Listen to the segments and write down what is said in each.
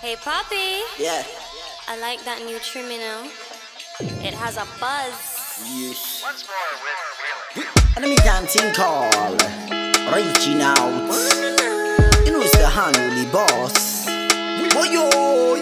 Hey, Poppy. Yeah. I like that new trim, you know. It has a buzz. Yes. Once more with And me dancing call. Reaching out. You know it's the unruly boss. Boy, yo.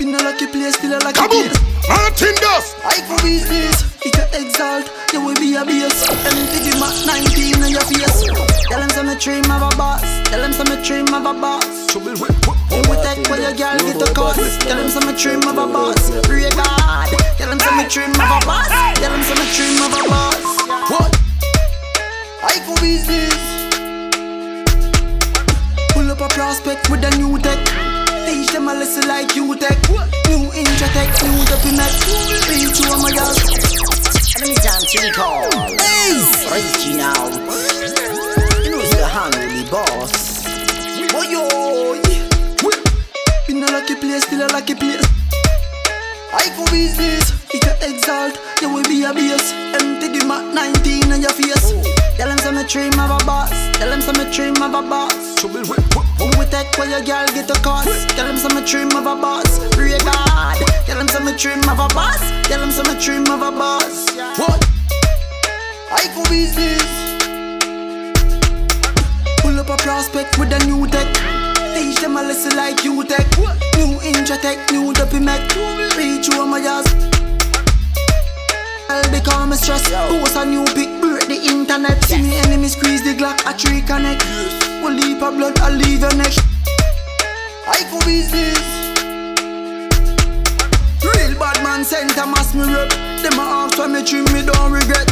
In a lucky place, still a lucky Kaboom! place. Martin Dust! I for business, it a exalt, you will be a. Empty the mat 19 on your face. Tell them some dream of a boss. Tell them some dream of a boss. Trouble with You will take where your girl get a cost. Tell them some dream of a boss. Pray God. Tell them some dream of a boss. Tell them some dream of a boss. What? I for business. Pull up a prospect with a new tech. Teach them a lesson like you tech. New intratech, new document. Reach you on my girl. And me dancing call. Reaching out. You know it's the unruly boss. Boy, yo. yeah. In a lucky place, still a lucky place. I for business, it a exalt, you will be a base. Empty the mat 19 on your face. Tell them some dream of a boss. Tell them some dream of a boss. Trouble Who will take where your girl get a cost? Tell them some dream of a boss. Pray God. Tell them some dream of a boss. Tell them some dream of a boss. What? I for business. Pull up a prospect with a new tech. Teach them a lesson like you tech. New intratech, new document. Reach you on my ass. I'll become a stress. Post a new pic, break the internet. See me enemy squeeze the Glock, a tree connect. Will leave a blood, I'll leave your neck. I for business. Real bad man sent a mass me rep. Them a ask when me dream, me don't regret.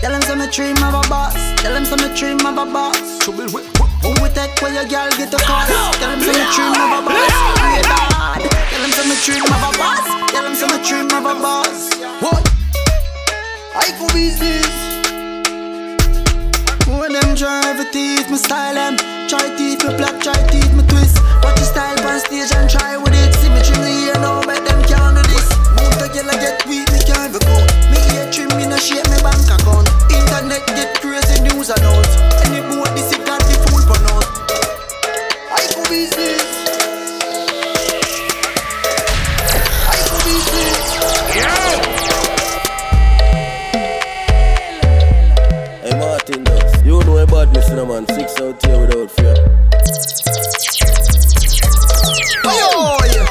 Tell them some me dream of a boss. Tell them some me dream of a boss. Trouble with Who will take where your girl get a call? Tell them some me dream of a boss. Pray God. Tell them some me dream of a boss. Tell them some me dream of a boss. What? I for business. When them drive a teeth, me style them. Try teeth, me black, try teeth, me twist. Watch your style on stage and try with it. See me trim the ear now, Girl I get weak, me can't even go. Me ear trim, me no shape me bank account. Internet get crazy news and out. Any boy this it got the fool for now. I for business. I for business. Hey Martin you know a badness in a man, six out here without fear. Oh, yeah.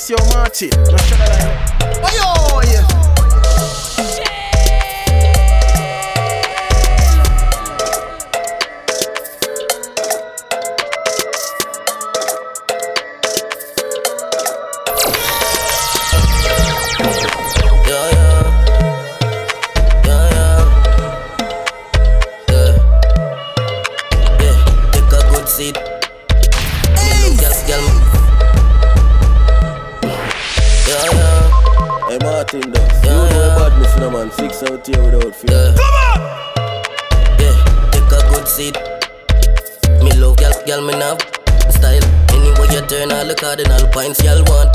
See your Martin? No shut. Cardinal y'all want.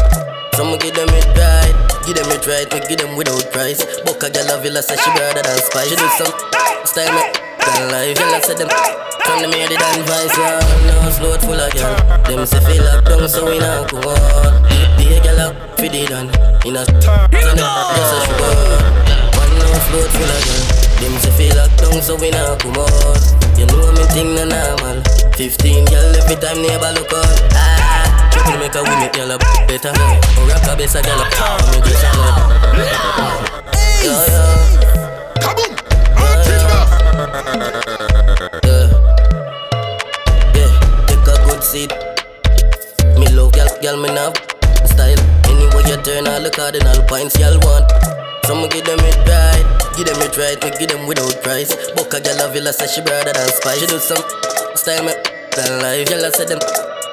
Some give them it right, give them it right, me give them without price. Book a gal a villa say she better than spice. She do some style me gal life, y'all say them from the made it advice. Yeah, no slow full of gal. Them say feel locked down so we not go on. Be a gal up for the done. In a just a sugar. One no float full of gal. Them say feel locked down so we not come out. You know me thing no normal. 15 gal every time neighbor look out. Triple make a make gal a better. Or rock a bass a gal a me just a Yeah, yeah, Kaboom! Martin Dust! yeah. Yeah, take a good seat. Me love gal, gal me now style. Anyway you turn all the cardinal points y'all want. Some give them it right, give them it right, me give them without price. Book a gal a villa say she better than spice. She do some style me than life. Gal a say them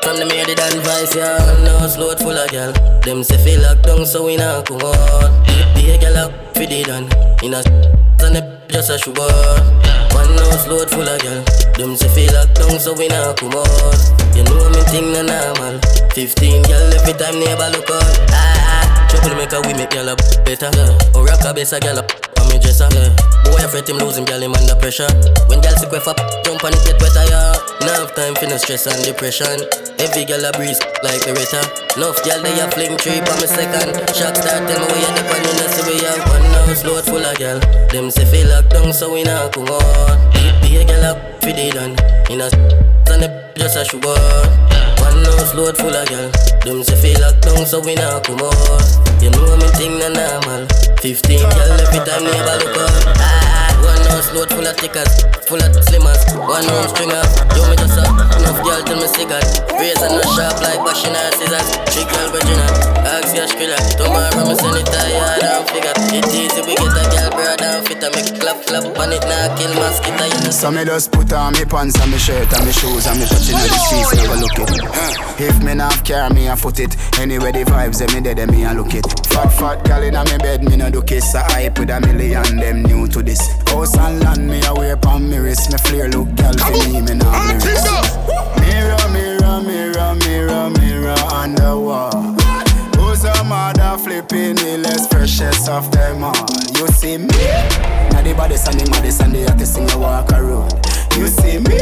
from the made it advice, yeah. No slow it full of gal. Them say feel locked down so we not come out. Be a gal up for the done. In a and the just a sugar. One house load full of gal. Them say feel locked down so we not come out. You know me thing no normal. 15 gal every time neighbor look out. Ah, trouble maker we make gal up better. Or rock a bass a gal up. And me dress up. Yeah. Boy him lose him, girl, him under pressure. When girl sick up, jump on it, get wetter, yeah. Now have time for no stress and depression. Every girl a breeze like Beretta. Enough girl they a fling tree on me second. Shock start tell me where you dip and you know see we have one house load full of girl. Them say feel locked down so we not come out. Be a girl up for the done. In a and the just a sugar. One house load full of girl. Them say feel locked down so we not come out. You know me thing na normal. 15 girl every time neighbor look up. Ah, one house load full of tickers, full of slimmers. One house stringers. Yo me just a enough girl tell me cigar. Razor no sharp like bashing her scissors. Three girl virginal. Ask your skrilla. Tomorrow me send it tired and figure. It easy we get a girl brother and fit and make clap clap on it now kill know So me just put on me pants and me shirt and me shoes and me touching on the streets never look it. If me not care me a foot it. Anyway the vibes them me dead them me a look it. Fat fat gal inna me bed me no do kiss. I hype with a million them new to this. House and land me a wear pon me wrist. Me flare look gal for me me nah me Until wrist. dust. Mirror mirror mirror mirror mirror on the wall. A mother flipping the less freshest of them all? You see me? Now the body and the maddest and the I walk around. You see me?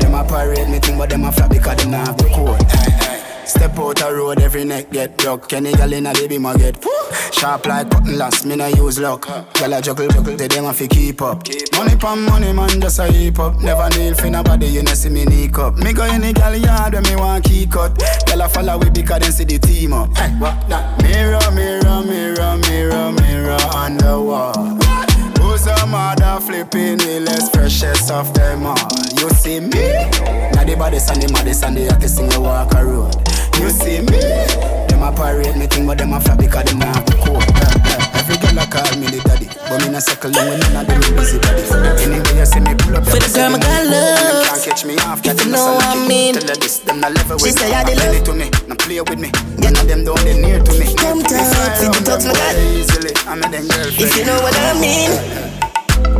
Them a parade me thing, but them a flap because them not have the code. Step out a road, every neck get broke. Kenny gal inna the beam a get. Sharp like cutting loss, me no use luck. Gal a juggle juggle, they them a fi keep up. Money pon money, man, just a heap up. Never kneel for nobody, you know see me sneak up. Me go in the gal yard when me want key cut. Gal a follow we because them see the team up. Hey, what that? Mirror, mirror, mirror, mirror, mirror on the wall. Who's a mother flipping the less freshest of them all? You see me? Now the and the maddest and the hottest thing you walk around. You see me? Them a parade me thing, but them a flap because them not the code. Eh, eh. Every girl a call me the daddy, but me not circle long when none of them busy body. Anyway, you see me pull up, For the girl my girl You loves. can't catch me off, catch you me know what I mean. Tell her this, them not level She with say me. I the love. to me, now play with me. None of them down they near to me. Come Me fly fit the talks, my God. easily. I'm a them girlfriend. If you know what I mean.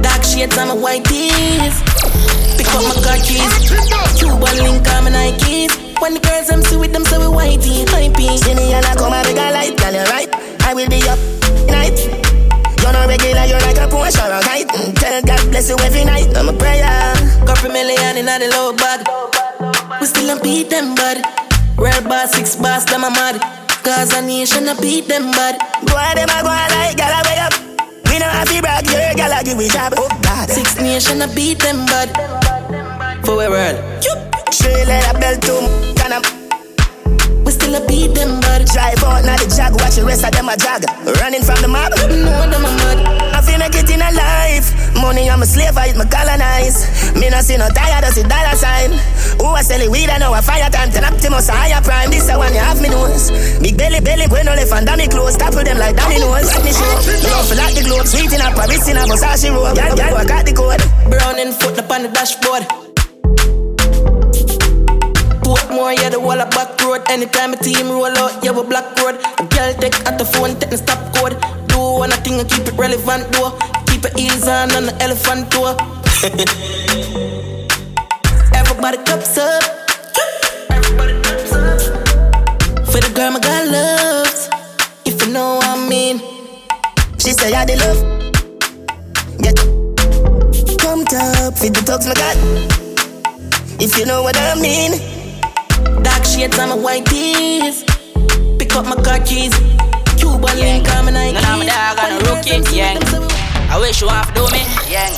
Dark shades on my white tees. Pick up my car keys. Cuban link on my Nikes. When the girls I'm see with them, so we whitey, hypey. See me and I come and make a light, girl, you right. I will be up night. You're not regular, you're like a Porsche or a kite. Mm, Tell God bless you every night. I'm a prayer. Couple million in the low bag. We still don't beat them, bud. Real boss, six boss, them a mad. Cause a nation, I beat them, bud. Boy, them a go on like, gal, I wake up. We know have to brag, yeah, gal, I give we job. Oh, God. Six nation, I beat them, bud. For we world. Let a belt to can I we still a beat them, bud. Drive out now the jag, watch the rest of them a jag. Running from the mob, no them a mad. I feel like it in a life. Money, I'm a slave, I eat my colonize. Me no see no tired, I see dollar sign. Who I sell it weed, I know a fire time. Ten Optimus, a higher prime. This a one you have me nose. Big belly, belly, when no left and damn me close. Topple them like Danny nose. Let me show. Love like the globe. Sweet in a Paris, in a Versace robe. Girl, girl, I got the code. Brown and foot up on the dashboard. Portmore, yeah, the wall of back road. Anytime a team roll out, yeah, we black road. A girl take at the phone, take the stop code. Do one thing and keep it relevant, though. Keep it heels on the elephant tour. Everybody cups up. Everybody cups up. For the girl my girl loves. If you know what I mean. She say I the love. Yeah. Come top, feed the talks my God. If you know what I mean. Dark shades on my white tees. Pick up my car keys. Cuban link on my Nike. None of my dog on a rookie, yeah. I wish you have do me, yeah.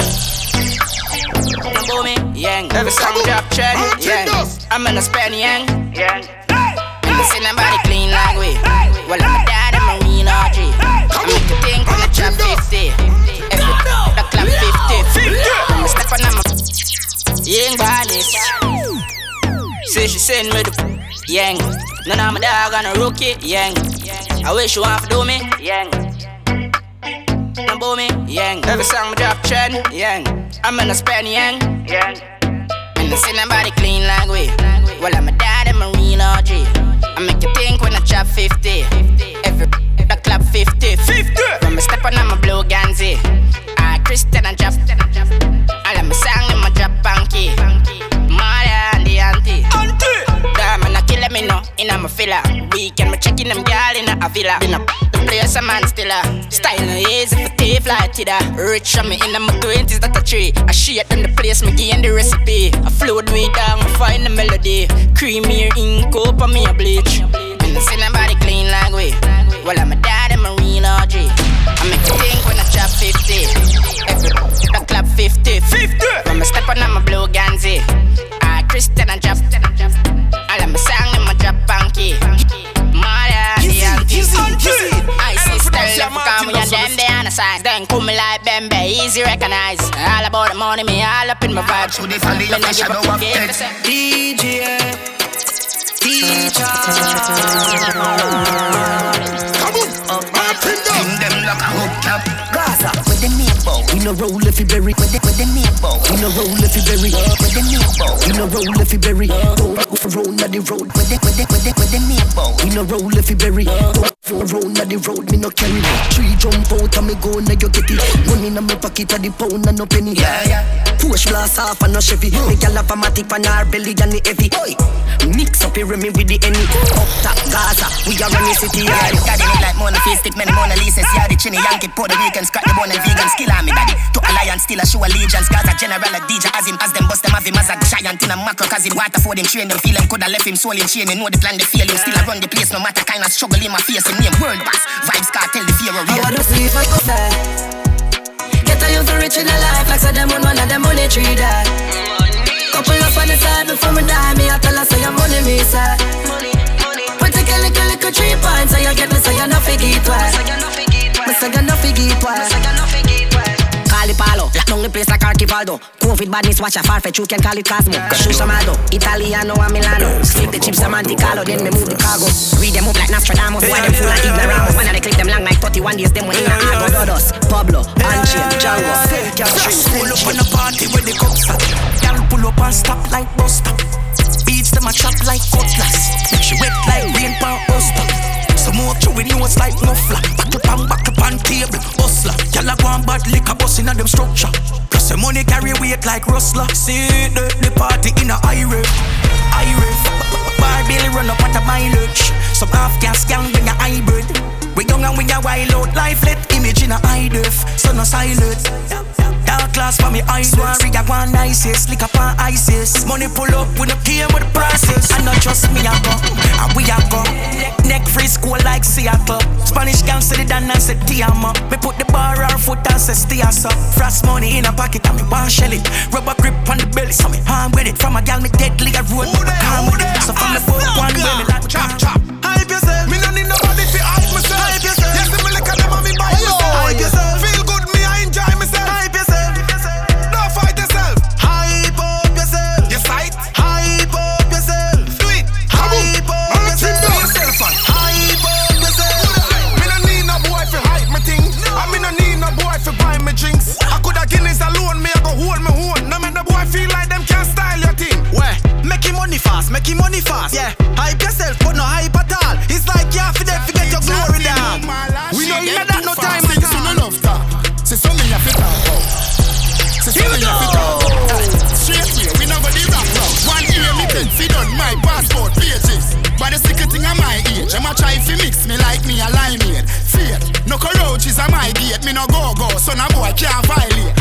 Do me, yeah. Every song drop trend, yeah. I'm in a span, yeah. Yeah. See nobody clean like we. Well, I'm a dad, I'm a mean RG. I make you think when I drop 50. Every the club 50. I'm a step on I'm a bodies. Say she send me the yang. None of my dog on a rookie, yang. I wish you want to do me, yang. No boo me, yang. Every song me drop trend, yang. I'm in a span, yang. Yang. And I see nobody clean like we. Well, I'm a dad and marine OG. I make you think when I drop 50. Every the club 50. 50. When me step on, I'm a blue Ganzi. I Christian and drop. In a my filler. Weekend, me checking them girl in a villa. In a the place, a man still a. Style no easy for live like Tida. Rich on me in my twenties, that a tree. I shit in the place, me gain the recipe. I flow the way down, I find the melody. Creamier ink, up on me a bleach. And I see nobody clean like we. Well, I'm a dad and marine OG. I make you think when I drop 50. Every I clap 50. 50. When I step on, I'm a blue Ganzi. I Christian and drop. Them they on. Then come like Bembe, easy recognize. All about the money, me all up in my vibe. To the family, Me not the give shadow a of fuck death. if DJ, teacher. Come on, uh, Martin Bring them like a hubcap. Gaza, with the meat bow. We no roll if you bury. With the, with the meat bow. We no roll if you bury. With the meat bow. We no roll if you bury. Don't go for roll na the road. With the, with the, with the, with the meat bow. We no roll if you bury. Don't for roll na the road. Me no carry. Tree jump out and me go na you get it. Money na me pocket a the pound and no penny. Yeah, yeah. Push blast off and no Chevy. Me gyal have a matic on her belly and the heavy. Oi, mix up here me with the any. Up top Gaza, we are running city. Yeah, the daddy like Mona Face, stick many Mona Lisas. Yeah, the chinny Yankee, Puerto Rican, scratch the bone and vegan, skill me daddy. To alliance, still a show allegiance. Gaza general a DJ as him, as them bust them have him as a giant in a macro. Cause him water for them train them, feel him coulda left him soul in chain. You know the plan, they feel him. Still I run the place, no matter kind of struggle in my face. Him name world boss, Vybz Kartel, the fear of I real. wanna see if I go fair. Get a youth rich in a life like so them on one of them money tree that. Couple up on the side before me die, me I tell her say your money me sir. But take a little little three points, so you get me so you no figure it why. Me say you no figure it why. Call it palo, lock down the place like Archivaldo. Covid badness, watch a farfetch, you can call it Cosmo. Shoes Amado, Italiano and Milano. Sleep the chips, a Monte Carlo, then me move the cargo. Read them up like Nostradamus, why them full of ignorance. When they click them long like 31 days, them when in a Argo Dodos. Pablo, Anchi, Django, Pull up on a party with the cups up. Girl pull up and stop like bus stop. Beats them a chop like cutlass. Make she wet like rain pan Some more chewing nose like muffler. Buckle pan, buckle pan table, hustler. Gyal a go and bad liquor bust inna them structure. Plus the money carry weight like rustler. See the, the party in a high rave, high rave. Bar run up at a mileage. Some half gas gang bring a hybrid. We young and we a wild out life let image in a high def, so no silent. Dark class for me eyes, rig a one ISIS, lick up on ISIS. Money pull up, we no care with the process. I not trust me a go, and we a go. Neck free school like Seattle. Spanish gang say the dan and say Tiama. Me put the bar or foot and say stay up. Frost money in a pocket and me want shell it. Rubber grip on the belly, so me hand with it. From a gal me deadly a road, me calm with it. So from the boat one way me like Chop, chop. Hype yourself. Me no need nobody lick at them and me buy myself. Hype yourself. Feel good, me I enjoy myself. Hype yourself. Don't fight yourself. Hype up yourself. You sight. Hype up yourself. Do it. Hype up yourself. Yourself on. Hype up yourself. Me no need no boy for hype me thing. I me no need no boy for buy me drinks. I coulda Guinness alone, me I go hold me own. No make the boy feel like them can't style your thing. Where? Making money fast, making money fast. Yeah, hype yourself, but no hype at all. It's like you have to forget your glory down. Know you that no time at all. no love talk. Say something you fit talk about. Say something you fit talk about. Straight way, we never the rap now. One ear me can see on my passport pages. But the secret thing of my age, I'ma try fi mix me like me a limeade. Fear, no cockroaches at my gate. Me no go go, so no boy can't violate.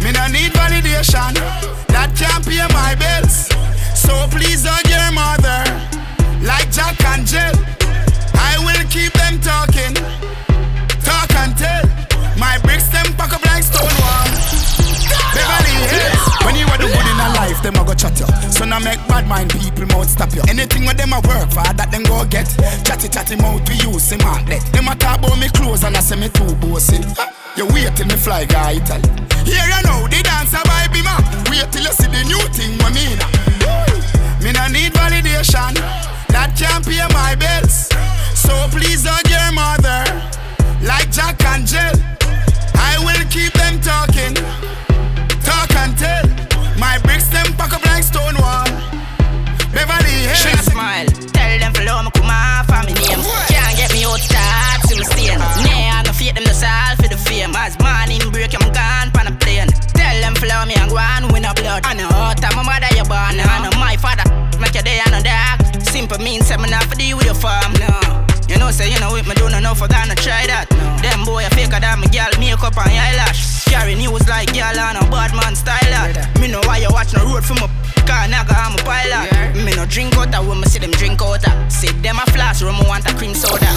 Me no need validation, that can't pay my bills. So please hug your mother, like Jack and Jill. I will keep them talking, and tell. My bricks them pack up like stone wall. Beverly Hills. When you are the good in a life, them a go chat you. So now make bad mind people mouth stop you. Anything when them a work for, that them go get. Chatty chatty mouth to use him outlet. Them a talk about me clothes and I say me too bossy. You wait till me fly guy Italy. Here you know the dancer be man. Wait till you see the new thing what me. Me no need validation. That can't pay my bills. So please hug your mother, like Jack and Jill. I will keep them talking, talk and tell. My bricks them pack up like stone wall. Beverly She a Hills. smile. Tell them follow me come off of me name. Can't get me out start to me stain. Nah, I no fake them the salt for the fame. As morning break, I'm gone pan a plane. Tell them follow me and go on win a blood. I know how time my mother you born. I know my father make your day on the dark. Simple means me not for deal with your farm. No, you know, say, you know, with me do not know for that, try that. Them boy, I faker than me girl, makeup and eyelash. Carry news like girl on a bad man style that. Me know why you watch no road from a car, nigga, I'm a pilot. Me no drink that when me see them drink that. See them a flash, rum want a cream soda.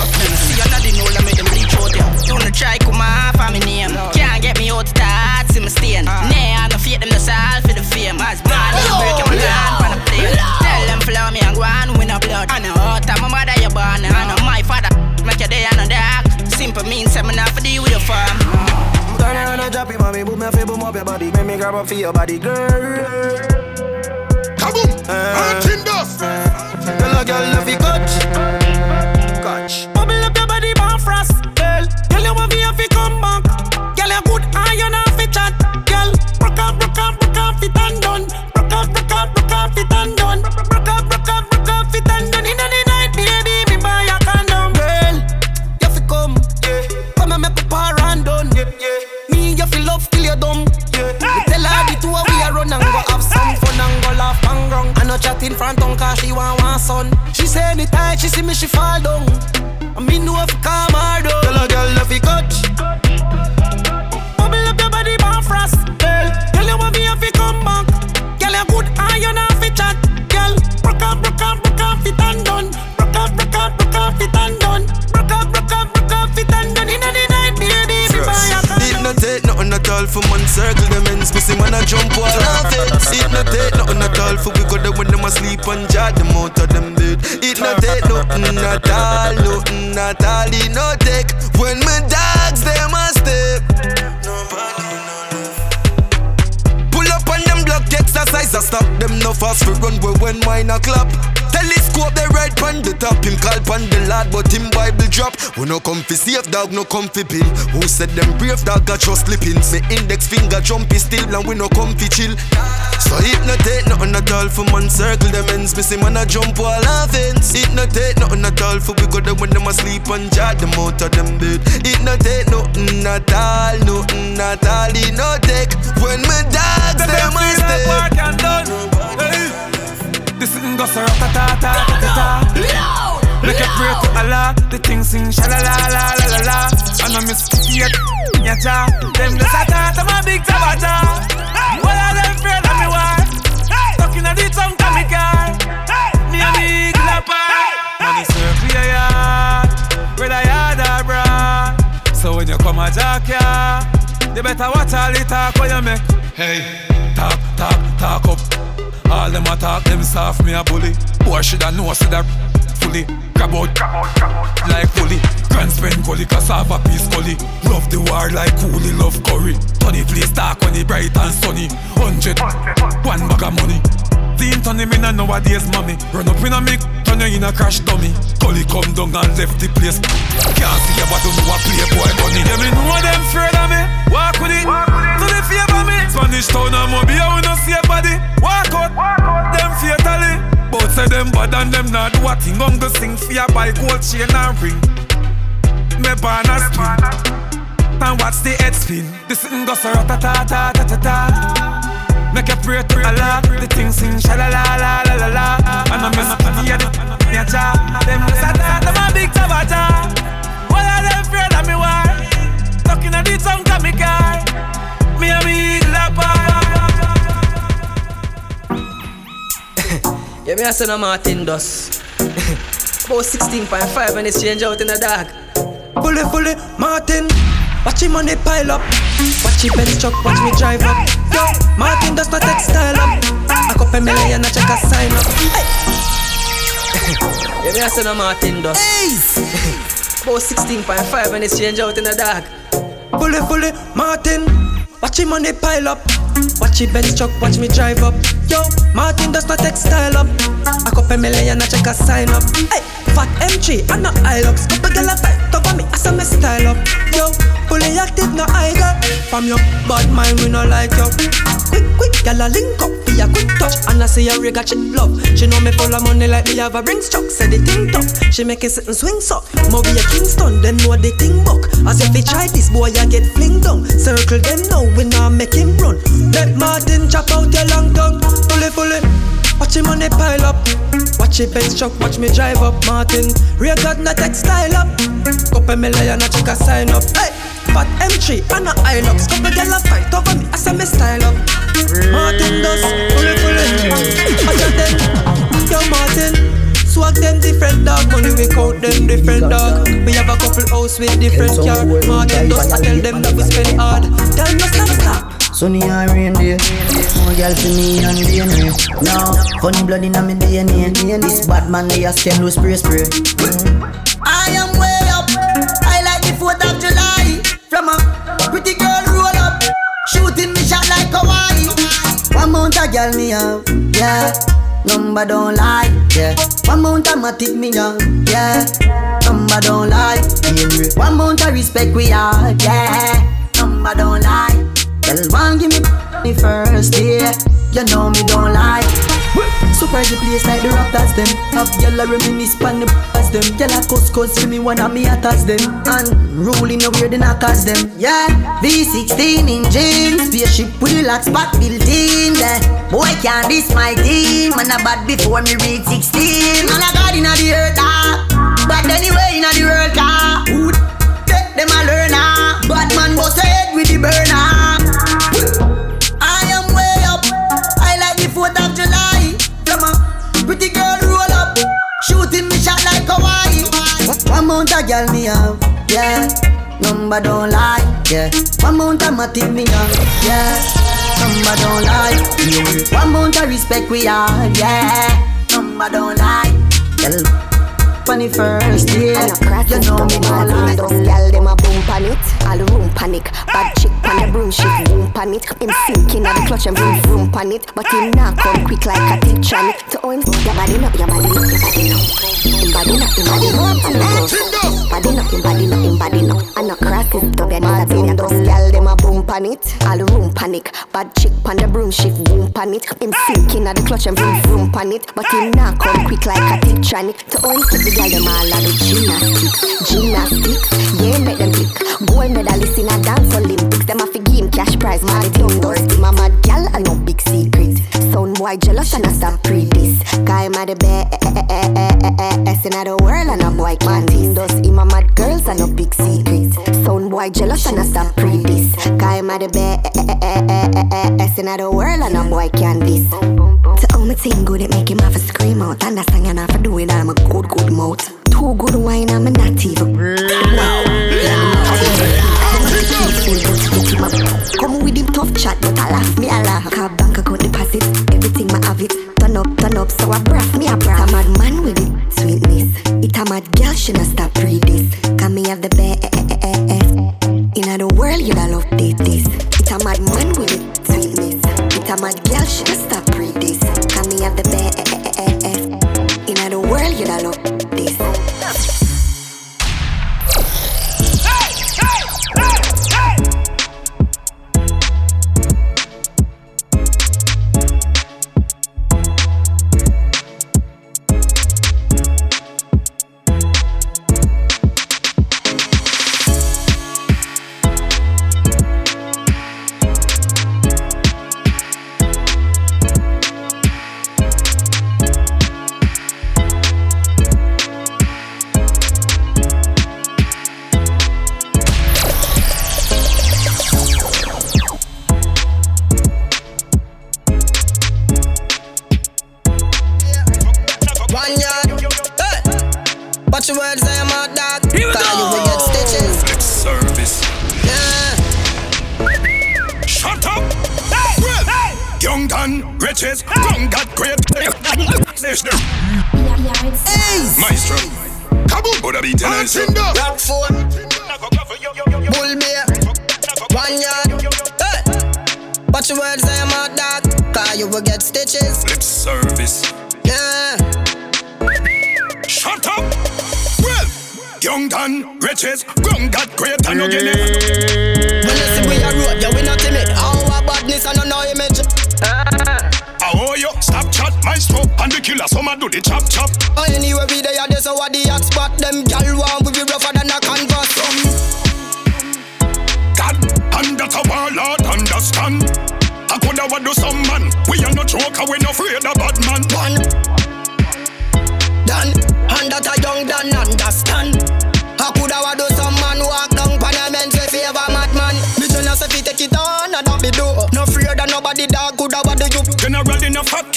See you not the know, let me them bleach out ya. You no try come off of me name. Can't get me out the start, see me stain. Ah. Nah, I no fake them the salt for the fame. As blind, you break my land on the plane. Tell them flow me and go on win a blood. I know how time my mother you born, I know my father make your day on the dark. Simple means I'm not for deal with your farm. Turn around and drop it, mommy. Boom, me boom up your body. Make me grab up for your body, girl. Kaboom! Eh. Hunting dust! Tell a girl if you catch. Catch. Bubble up your body, born frost, girl. Girl, you want me if you come back. Girl, you good iron off it chat. Girl, broke off, broke off, broke off it and done. Broke off, broke off, broke off it and done. Broke off, broke off, broke off it and done. Inna the night, baby, me buy a condom. Girl, you fi come, yeah. Come and make papa run done, yeah, yeah. Me, you fi love till you dumb, yeah. Me tell her the two of we a run and go have some fun and go laugh bang wrong. I no chat in front on cause she want one son. She say anytime she see me she fall down. I me know if calm her down. Tell a girl if you catch. Off, it and done. Broke off, broke off, broke off it and done. Broke off, broke off, broke off it and done. Inna the night, baby, me It no take nothing at all for man circle them ends. Missy man a jump wall off it. It no take nothing at all for we go there when them a sleep and jar them out of them bed. It no take nothing at all, nothing at all. It no take when my dogs them a step. Nobody no love. Pull up on them block exercise, I stop them no fast for run where when mine a clap. Telescope they right pan the top, him call pan the lad, but him Bible drop. We no come fi safe dog, no come fi bill. Who said them brave dog got just slipping? Say index finger jumpy still, and we no come fi chill. So it no take nothing at all for man circle them ends. Me see man a jump wall and fence. It no take nothing at all for we go there when them a sleep and jar them out of them bed. It no take nothing at all, nothing at all. It no take when my dogs them a step. Work and done. Hey. This thing a ta ta ta ta ta. Make it pray to Allah, the thing sing sha la la la la. And I miss yet, yata. Them the sata, to my big tabata. What are them afraid of me why? Talking at the tongue to me car. Me a big lapper. Money circle ya ya, whether yard or broad. So when you come a jack ya, you better watch all the talk when you make. Hey, talk, talk, talk up. All them a talk, them soft, me a bully. Boy shoulda know see that fully. Grab out, like fully. Grand spend gully, cassava piece gully. Love the war like coolie, love curry. Tony place dark when it bright and sunny. Hundred, one bag of money. Teen turn him in a nowadays mommy. Run up in a mic, turn in a crash dummy. Gully come down and left the place. Can't see you but you know a playboy bunny. Them in know them afraid of me. Walk with it, to the favor me. Spanish town and mobile, we no see a body. Walk out, them fatally. But say them bad and them not a thing. Gon' go sing ya buy gold chain and ring. Me born a spin. And watch the head spin. The sitting go so ta ta ta ta ta ta. Make a pray to Allah. The thing sing sha la la la la la la. And I'm pity ya ya cha. Them the sata, them a big tabata. What are them afraid of me why? Talking a the tongue to me car. Me a big lapper. Yeah, me a son of Martin Dust. About 16.5 when it's change out in the dark. Fully, fully, Martin. Watch him on the pile up. Watch him bench truck, watch me drive up. Yo, Martin does not take style up. A couple million, I check a sign up. Hey. yeah, me a of Martin Dust. About 16.5 when it's change out in the dark. Fully, fully, Martin. Watch him on the pile up. Watch him bench truck, watch me drive up. Yo, Martin does not take style up. A couple million, I check a sign up. Hey, fat M3, I'm not Hilux. Couple girl a fight over me, I saw me style up. Yo, fully active, no idle. From your bad mind, we no like you. Quick, quick, girl a link up. Be a quick touch, and I see a rig a love. She know me full of money like me have a ring struck. Say the thing tough, she make it sit and swing so. Be a Kingston, then know the thing buck. As if they try this boy, I get fling down. Circle them now, we now make him run. Let Martin chop out your long tongue, fully, fully. Watch him on the pile up. Watch it Benz truck, watch me drive up Martin. Record not textile up. Couple million a check a sign up. Hey Fat M3 and a Hilux. Couple gyal a fight over me, I say me style up. Martin does, fully fully Watch out them, yo Martin Swag them different dog, money we count them different dog. We have a couple house with different car. Martin does I tell them that we spend hard. Tell me stop stop. Sunny and rain day. More girl see me and DNA Now, funny blood in my DNA This bad man they a scam with spray spray. Hmm. I am way up. I like the 4th of July. From a pretty girl roll up. Shooting me shot like Hawaii One mount a girl me have, yeah. Number don't lie, yeah. One mount a matic me have, yeah. Number don't lie, yeah. One mount a respect we have, yeah. Number don't lie Girl, one give me me first, yeah. You know me don't lie. Surprise the place like the Raptors them. Have gyal a reminisce pon the as them. Gyal a cuss me one of me attacks them. And the weird the knockers them. Yeah, V16 in jeans, spaceship with the lock spot built in. Yeah. Boy can't diss my team. Man a bad before me reach 16. Man a god inna the earth ah. But anyway inna the world car. Who take them a learner? Yeah. One mount a matic me have, yeah. Number don't lie, yeah. One mount a respect we have, yeah. Number don't lie, yeah funny first, yeah. You know me no lie. Those gal dem a boom pan it, all room panic. Bad pan the broom, she boom pan it. Him sinking at the clutch and vroom vroom pan it, but him not come quick like a titran. To own your body up, your body up, your body up. Him body up, him body up, and no close. Body up, him body up, him body up. And no cross is dub and a billion. Those gal dem a boom pan it, all room panic. Bad chick pan the broom, she boom pan it. Him sinking at the clutch and vroom vroom pan it, but him not come quick like a titran. To own the girl them all of the gymnastics, gymnastics. Yeah, make them click. Gold medalist in a dance Olympics. Them a fi give him cash prize. Man, it don't him mad gal and no big secret. Sound boy jealous and a stop pre this. Guy a the best in the world and a boy can't this. Those him a mad girls and no big secret. Sound boy jealous and a stop pre this. Guy a the best in the world and a boy can't this. To all my team good, it make him have a scream out. And that's singing off for doing I'm a good, good mouth. Too good wine, I'm a not even. Wow. Come with him tough chat, but I laugh, me I laugh. Car bank account deposit, everything I have it. Turn up, turn up, so I braff me I braff. A mad man with it, sweetness. It a mad girl, she not stop read this. Can me have the best. In the world, you love this, this. It a mad man with it, sweetness. It a mad girl, she not stop read this. Can me have the best. In the world, you love this.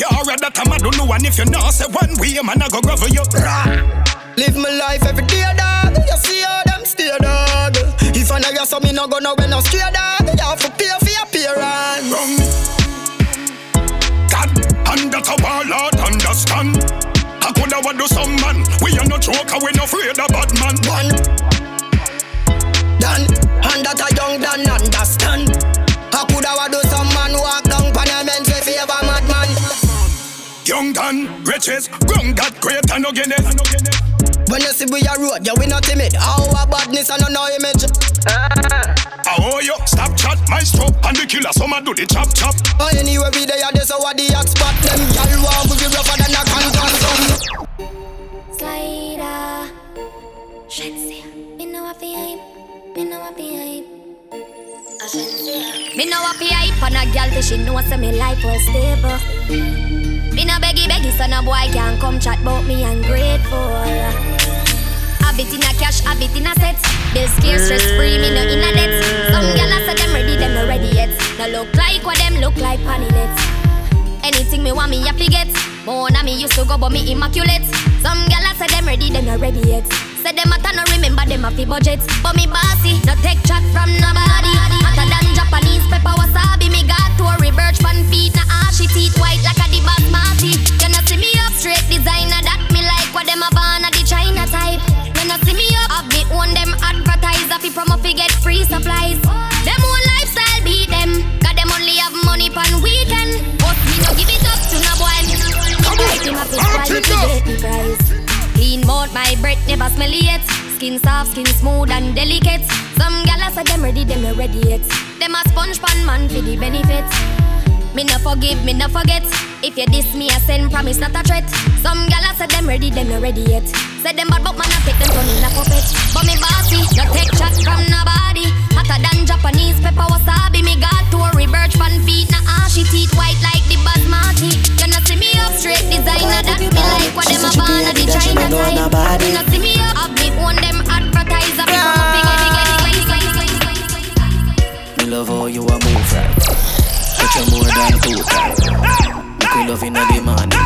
Fuck you, that time I don't know and if you know say one way, man I go grovel you. Live my life every day, dog. You see how them stay, dog. If I know you, so me no go nowhere, no scared, dog. You have to pay for your appearance. Wrong. God, and that a warlord understand. I coulda do some man. We are no joker, we no afraid of bad man. One. Done. And that a young done understand. I coulda do Young Dan, riches, grown that great and no Guinness. When you see we a road, yeah we not timid. Our badness and no image. Ah, oh, I owe you, stop chat, my stroke, and the killer, some a do the chop chop. Oh, anyway, we there, this so what the hot spot. Them gal want to be rougher than a canton some. Slider. Shenseea. Me know what fi hype. Me know what fi hype. A Me know what fi hype on a gal she know say me life was stable. Me no beggy beggy so no boy can come chat about me ungrateful. Habit in a cash, habit in a set. Bill scarce, stress free, me no in a debt. Some gal a say them ready, them no ready yet. No look like what them look like panny nets. Anything me want me to get. More me used to go but me immaculate. Some gal a say them ready, them not ready yet. Say them a no remember them a fi budget. But me bossy, no take chat from nobody. Hotter than Japanese pepper wasabi. Me got to a birch pan feet, na ashy ah, teeth white like a the basmati. You no see me up straight designer that me like what them a born a the China type. You no see me up, have me own them advertiser fi promo fi get free supplies. Them own lifestyle beat them, cause them only have money pan weekend. But me no give it up to no boy. Like him a fi spoil me fi get the price. Clean mouth, my breath never smell yet. Skin soft, skin smooth and delicate. Some gyal a say them ready, them ready yet. Them a sponge pan man for the benefits. Me no forgive, me no forget. If you diss me, I send promise not a threat. Some gyal a say them ready, them not ready yet. Say them bad, but man I take them turn in a puppet. But me bossy, no take chat from nobody. Hotter than Japanese pepper wasabi. Me got to a birch pan feet, na ashy teeth white like the basmati. You no see me up straight designer that me like what them a born a the China type. You no see me up, have me own them advertiser. Me from a big, big, big, Me love how you a move right. Touch you more than two times. Make we love inna the morning,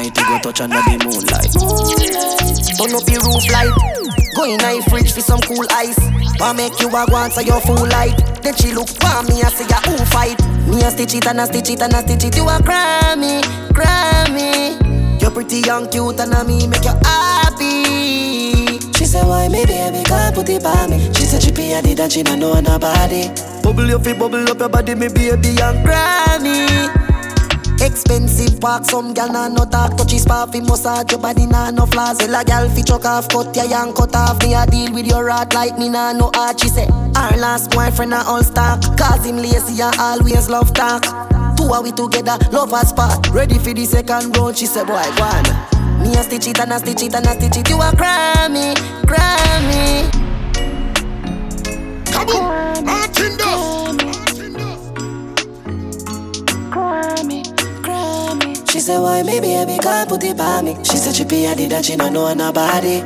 night you go touch under the moonlight. Turn up the roof light. Go in a fridge for some cool ice. Wanna make you a go answer your full light. Then she look for me and say ya who fight. Me a stitch it and a stitch it and a stitch it. You a Grammy, Grammy. You're pretty young, cute and a me make you happy. She said why me baby can't put it by me. She said she pay a did and she don't know nobody. Bubble up, it bubble up your body, me baby young Grammy. Expensive park, some gal nah no talk Touchy spa fi massage your body nah no flaws. Tell a gal fi chuck off, cut ya and cut off. Me a deal with your rat like me nah no art She say, her last boyfriend a all stock Cause him lazy and always love talk. Two are we together, love a spot. Ready for the second round, she say boy go on. Me a stitch it and a stitch it and a stitch it. You a Grammy, Grammy Kaboom! Martin Duff! She said, why me baby can't put it by me? She said she be a did and she don't know nobody.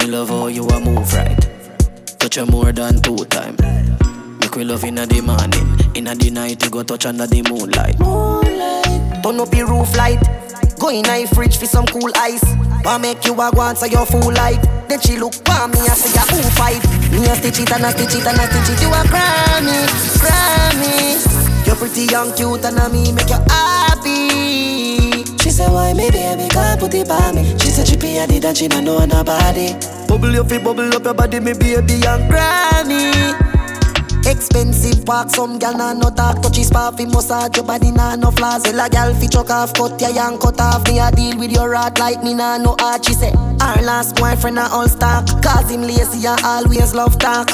Me love how you a move right. Touch you more than two time. Make we love inna the morning, inna the night you go touch under the moonlight. Moonlight. Turn up the roof light. Go in a fridge for some cool ice. Wanna make you a go answer your full light. Then she look for me and say, ya who fight? Me a stitch it and a stitch it and a stitch it. You a Grammy, Grammy. You're pretty young, cute and a me make you happy. She said, why me baby can't put it by me? She said she pay a did and she don't know nobody. Bubble up, bubble up your body, me baby young Grammy. Expensive park, some gal nah no talk. Touchy spa fi massage your body nah no flaws. Tell a gal fi chuck off, cut ya and cut off. Me a deal with your rat like me nah no art She say, her last boyfriend a all stock. Cause him lazy and always love talk.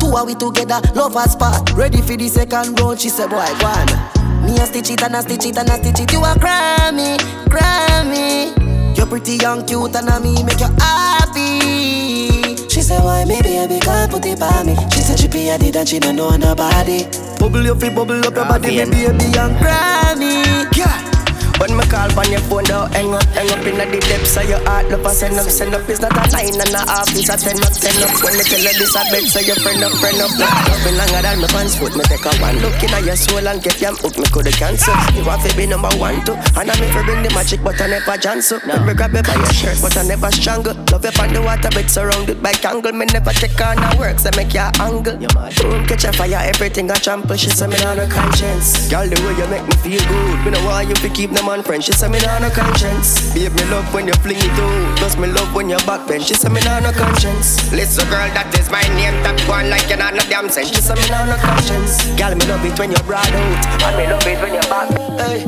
Two are we together, love a spot Ready for the second round, she say boy go on. Me a stitch it and a stitch it and a stitch it. You a Grammy, Grammy. You're pretty young, cute and a me make you happy say why me baby can't put it by me. She said she pay a did and she don't know nobody. Bubble your feet, bubble up your body, me baby and granny. Yeah. When me call on your phone, though, hang up, hang up in the depths of your heart. Love, send up, send up. It's not a line and a half, it's a ten up, ten up. When me tell you this, I bet so your friend up, friend up. Me longer than my pants foot. Me take a one look in your soul and get them hook. Me coulda cancel. You want to be number one too, and I'm for bring the magic, but I never cancel. No. Me grab you by your shirt, but I never strangle. Love you on the water, but surrounded by kangle. Me never take on a work, so make your angle. Boom, catch a fire, everything I trample. She say me on no conscience. Girl, the way you make me feel good. Me know why you fi keep them on friends. She say me nah no conscience. Babe, me love when you fling it out. Plus me love when you backbench. She say me nah no conscience. Little girl, that is my name. Top one like you not no damn sense. She say me nah no conscience. Girl, me love it when you broad out. And me love it when you back. Hey.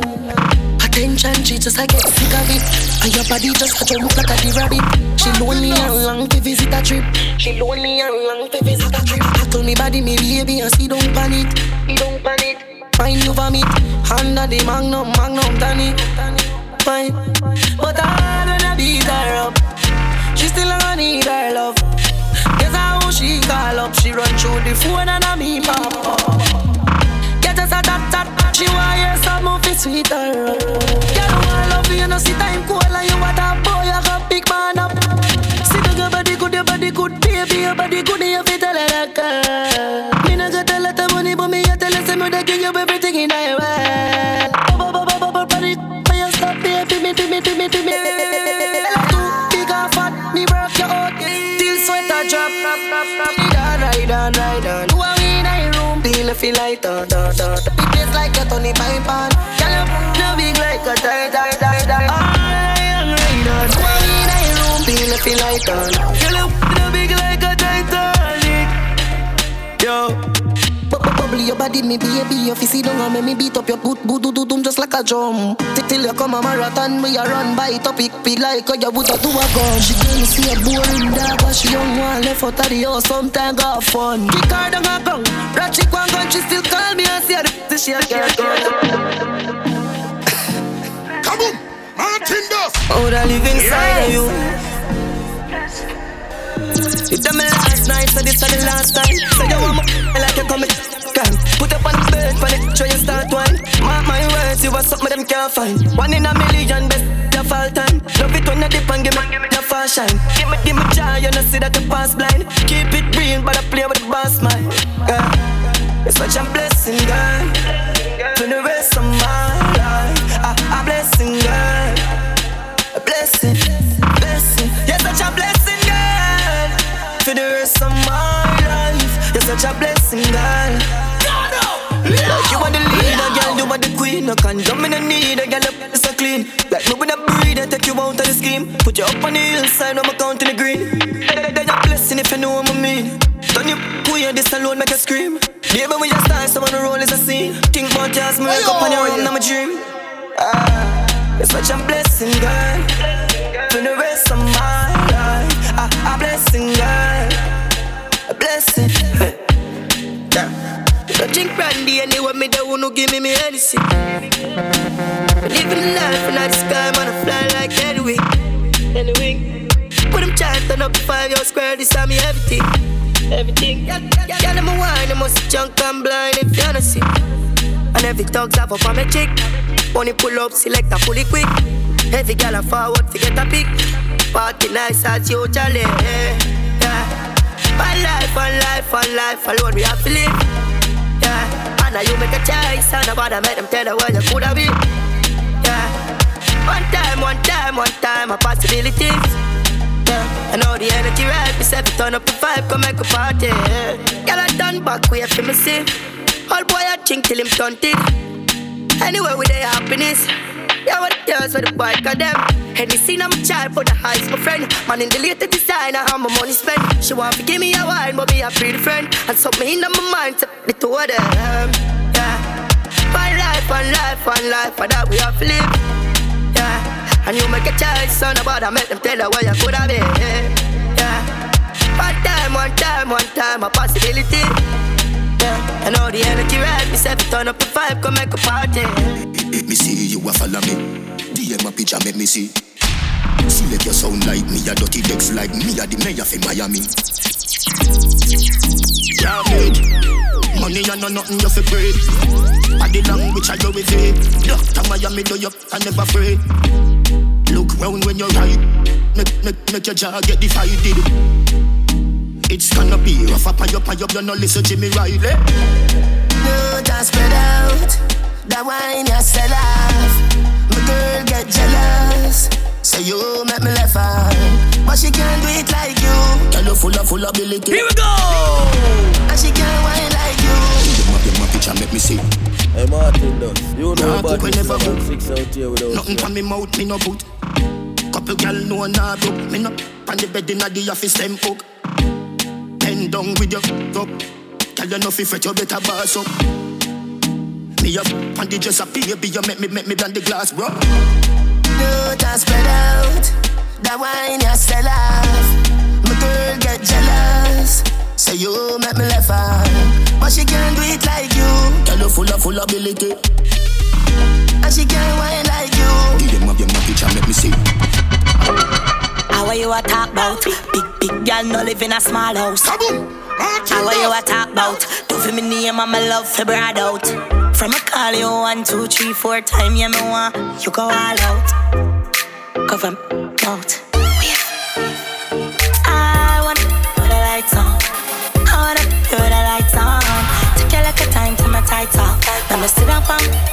Attention, she just I get sick of it. And your body just a jump like a rabbit. She lonely and long to visit a trip. She lonely and long to visit a trip. I told me body, me baby, and she don't panic. She don't panic. Find you for me under the magnum, magnum, Danny. Fine, but I wanna beat her up. She still gonna need her love. Guess how she call up. She run through the phone and I me pop up. Get us a tap tap. She want hear some of it sweet her. Girl, want love you, no see time cool and you want a boy, you got big man up. See the good body good, your body good, baby, your body good, you fit tell her that girl. Me no got a lot of money, but me tell her say give you everything in the world. Bubble bubble bubble body, me a stop baby, me me me me me me. Too big or fat, me work you out till sweat a drop. Ride on, ride on, ride on. Who are in a room? Feel like da da da. The place like a Tony Pipe on. Girl, you big like a tie tie tie tie. Ride on, ride on. Who are in a room? Feel feel like da. Girl, you big like a Titanic. Yo. Bubble your body, me baby. You fi sit down and make me beat up your boot, boot, boot, boot, just like a drum. Till till you come a marathon, me a run by topic, be like how you woulda do a gun. She tell me see a boring dog, but she young one left out of the house. Sometime got fun. Kick her down a ground, ratchet one gun, she still call me and say the she a girl. Come on, Martin Duff. Oh, that live inside of you. You tell me last night, so this is the last time. So you want me like you can. Put up on the bed for the try you start wine. Mark my words, you are something them can't find. One in a million, best of all time. Love it when you dip and give me your fast shine. Give me, give me joy, you know see that you pass blind. Keep it real, but I play with the boss mind. Girl, it's such a blessing, girl. For the rest of my life, a, a blessing, girl. A blessing. Such a blessing, girl. Like you are the leader, girl, you are the queen. No condom in the need, girl, up so clean. Like me when I breathe, I take you out of the scheme. Put you up on the hillside, I'm count in the green. Then a blessing if you know what I mean. Don't you queer, this alone make you scream. Baby, when you start, someone roll is a scene. Think about you as me wake up on your room, now my dream. Ah, you're such a blessing, girl. For the rest of my life, a, a blessing, girl. A blessing. Yeah. Drink brandy anyway, me the one who give me me anything. Living the life and I sky, man, I fly like any wing. Put them chanting up five years square, this time me everything. Everything. Girl, I'm a wine, I must junk and blind if you don't see. And every dog's have up on my chick. Only pull up, select a fully quick. Every girl a forward, forget a pick. Party nice as usually. Yeah. One life, one life, one life alone we have to live. Yeah. And now you make a choice, and nobody make them tell you where you coulda be. Yeah. One time, one time, one time, a possibilities. Yeah. I know the energy right, we say turn up the vibe, come make a party. Yeah. Girl, I done back, wait for me see. All boy, I think till him stunted. Anyway, with their happiness. Yeah, what it does for the boy, cause them. Any scene I'm a child for the highs, my friend. Man in the latest design, I have my money spent. She want to give me a wine, but me a pretty friend. And something in my mind, to the two of them. Yeah. One life, one life, one life, and that we have live. Yeah. And you make a choice, son, about I make them tell her where you could have been. Yeah. One time, one time, one time, a possibility. Yeah. I know the energy right, we say turn up the vibe, come make a party. Me see you a follow me. DM a picture, make me see. See Select your sound like me, a dirty decks like me, a the mayor for Miami. Yeah, kid. Money and no nothing you fi pray. Body language I do with it. Doctor Miami do you I never afraid. Look round when you're right. Make, make, make your jaw get divided. It's gonna be rough up and up and up. You no listen to me Riley. No, just spread out. That wine you sell off. My girl get jealous. Say you make me laugh out. But she can't do it like you. Girl, you full of full of ability. Here we go. And she can't wine like you. Them up, them up, picture make me see. Hey Martin, though. You know Nah, about this never level six out here without Nothing from me mouth, me no put. Couple gal know nah broke. Me no on the bed inna the office them hook. Bend down with your up. Tell you nothing fret, you better boss up. Me up on the dress up, baby, you make me make me blend the glass, bro. Spread out. That wine you sell off. My girl get jealous. Say you make me laugh out. But she can't do it like you. Girl, you full of full ability. And she can't wine like you. Give them up, your picture make me see. How are you a talk about? Big, big girl no live in a small house. How are you a talk about? Do for me name and my love for broad out. From a call you one, two, three, four time, yeah me want you go all out. Cover me out. Oh, I wanna put the lights on. I wanna put the lights on. Take a look at time to my tights off. Let me sit up on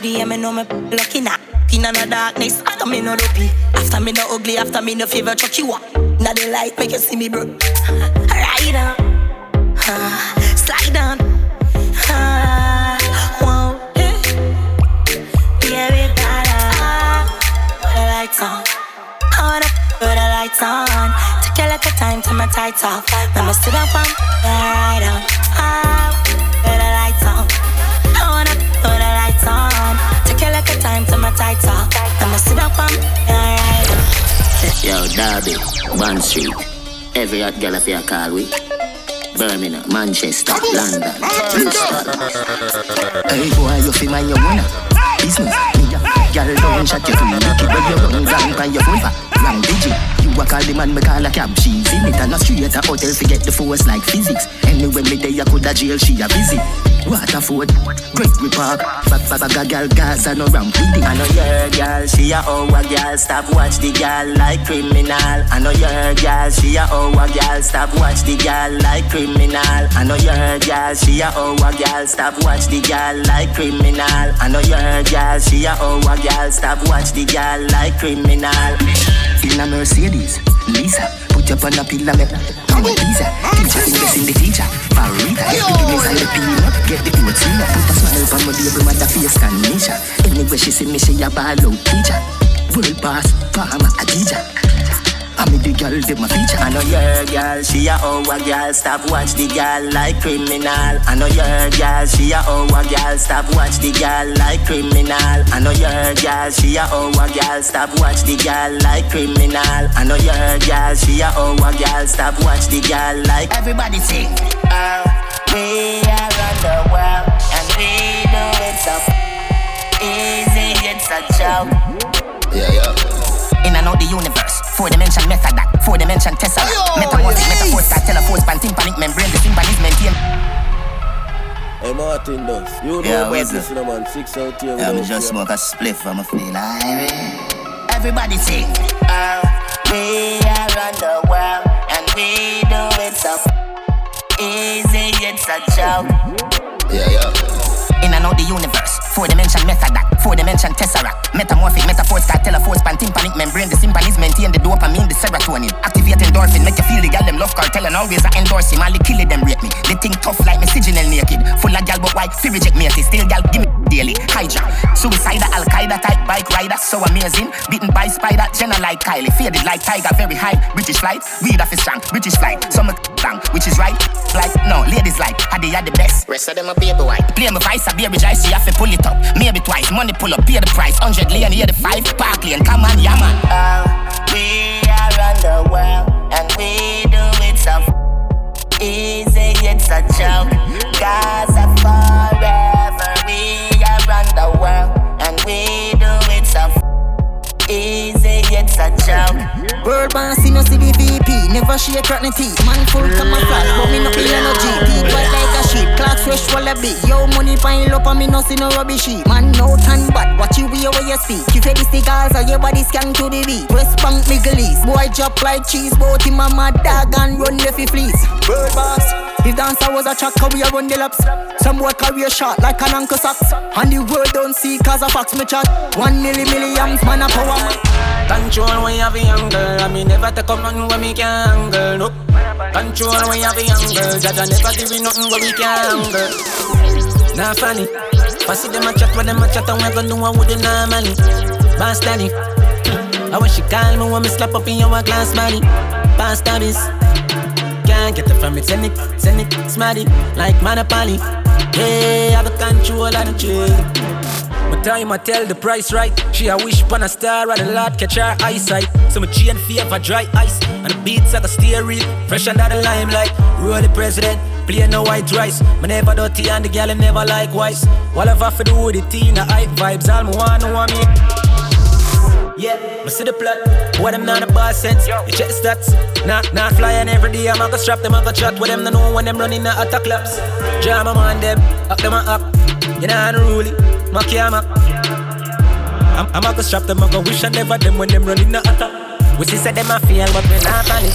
me, know me know me lucky now. In a darkness, after me no dopey, after me no ugly, after me no favor you up. Now the light make you see me, bro. Ride on, uh, slide on, uh, yeah, we gotta put the lights on. I wanna put the lights on. Take a time to my tights off. Let sit up the right on. Put on on. Yo, Derby, Bond Street. Every hot girl your call we. Birmingham, Manchester, London, Bristol. Hey boy, you feel my your wanna business. Girl, don't shut your food. Look it when you run down by your vulva. Wrong digit. A call the man, me call a cab. She's in it and a street a hotel. Forget the force like physics. Anyway, me day I coulda jail. She a busy. Waterford, Great Park, bag bag bag a gal, Gaza no ramp with it. I know your girl, she a a girl. Stop watch the girl like criminal. I know your girl, she a a girl. Stop watch the girl like criminal. I know your girl, she a a girl. Stop watch the girl like criminal. I know your girl, she a a girl. Stop watch the girl like criminal. In a Mercedes, Lisa, put up on a pillar, me. I'm a teaser. Teacher invest in the teacher. Farita, get the guineas and the peanut. Get the in Put a smile on my baby mother face Nisha. Anyway, she see me, she a ball out teacher. World boss, farmer, a teacher. I'm the girl, them a feature. I know your girl, she a oh a girl. Stop watch the girl like criminal. I know your girl, she a oh a girl. Stop watch the girl like criminal. I know your girl, she a oh a girl. Stop watch the girl like criminal. I know your girl, she a oh a girl. Stop watch the girl like everybody sing. Uh, we are on the world and we do it so easy. It's a joke. Yeah, yeah. In and out the universe, four dimension method that, four dimension tesseract, metamorphic, metaphor, start, telephone, span, tympanic, membrane, the tympanism, maintain. Hey Martin does. You know Yeah, about this, the- man. Six out here. Yeah, me without just you. smoke a spliff from a feel like Everybody sing. Uh, we are on the world and we do it so easy. It's a joke. Yeah, yeah. In and out the universe, four dimension method that, four dimension tesseract, metamorphic, metaphor, start, telephone, span, membrane, the tympanism, maintain the dopamine, the serotonin, activate endorphin, make you feel the gal, them love Kartel, and always I endorse him, the kill them rate me. They think tough like me, signal naked, full of gal, but why, fi reject me, still gal, give me daily, hijack, suicide, Al Qaeda type bike rider, so amazing, beaten by spider, Jenna like Kylie, faded like tiger, very high, British flight, weed off is strong, British flight, some bang, which is right, like, no, ladies like, how they are the best, rest of them a baby white, play my vice, a baby jive, so you have to pull it up, maybe twice, money pull up, pay the price, 100 lane, hear the five, park lane, come on, yeah man. Uh, we are on the world and we do it so Easy, it's a joke. Gaza forever. Easy, it's a joke. World know see the VP. Never shake crack teeth. Man full camouflage, but me no feel energy. Teeth white like a sheet, clock fresh a bit. Yo money pile up and me no see no rubbish Man no tan bad, watch you way where you speak. You feel the stickers or your body scan to the beat. West Bank Miguelis, boy drop like cheese. Both him and my dog and run the fleece. World boss. If dancer was a track, how we a run the laps. Some boy career shot like an anchor socks. And the world don't see cause a fax me chat. One milli millions, man a power man. Control when you have a young girl, I me never take up nothing when me can't handle. No. Control when you have a young girl, Jaja never give me nothing when we can't handle. Nah funny, pass it them a chat when them a chat and we gon' do what with the normally. Daddy, I wish you call me when me slap up in your glass money. Boss daddies, can't get it from it, send it, send it, smarty, like Monopoly. Yeah, have the control of the trade. My time I tell the price right. She a wish upon a star and a lot catch her eyesight. So my chain favor dry ice. And the beats like a steering. Fresh under the limelight. Roll the president. Play no white rice. Me never dirty and the girl never likewise. Whatever for the teen, the hype vibes. All me want know want me. Yeah, me see the plot. What them not a boss sense. You check the stats. Not not flying every day. I'm gonna strap them, I'm gonna chat with them. They know when them running the attack laps. Jam them on them. Up them up. You know unruly. Makiyama. I'm, I'm a go strap them, I go wish I never them when them running the attack. We see say them a feel, but we not valid.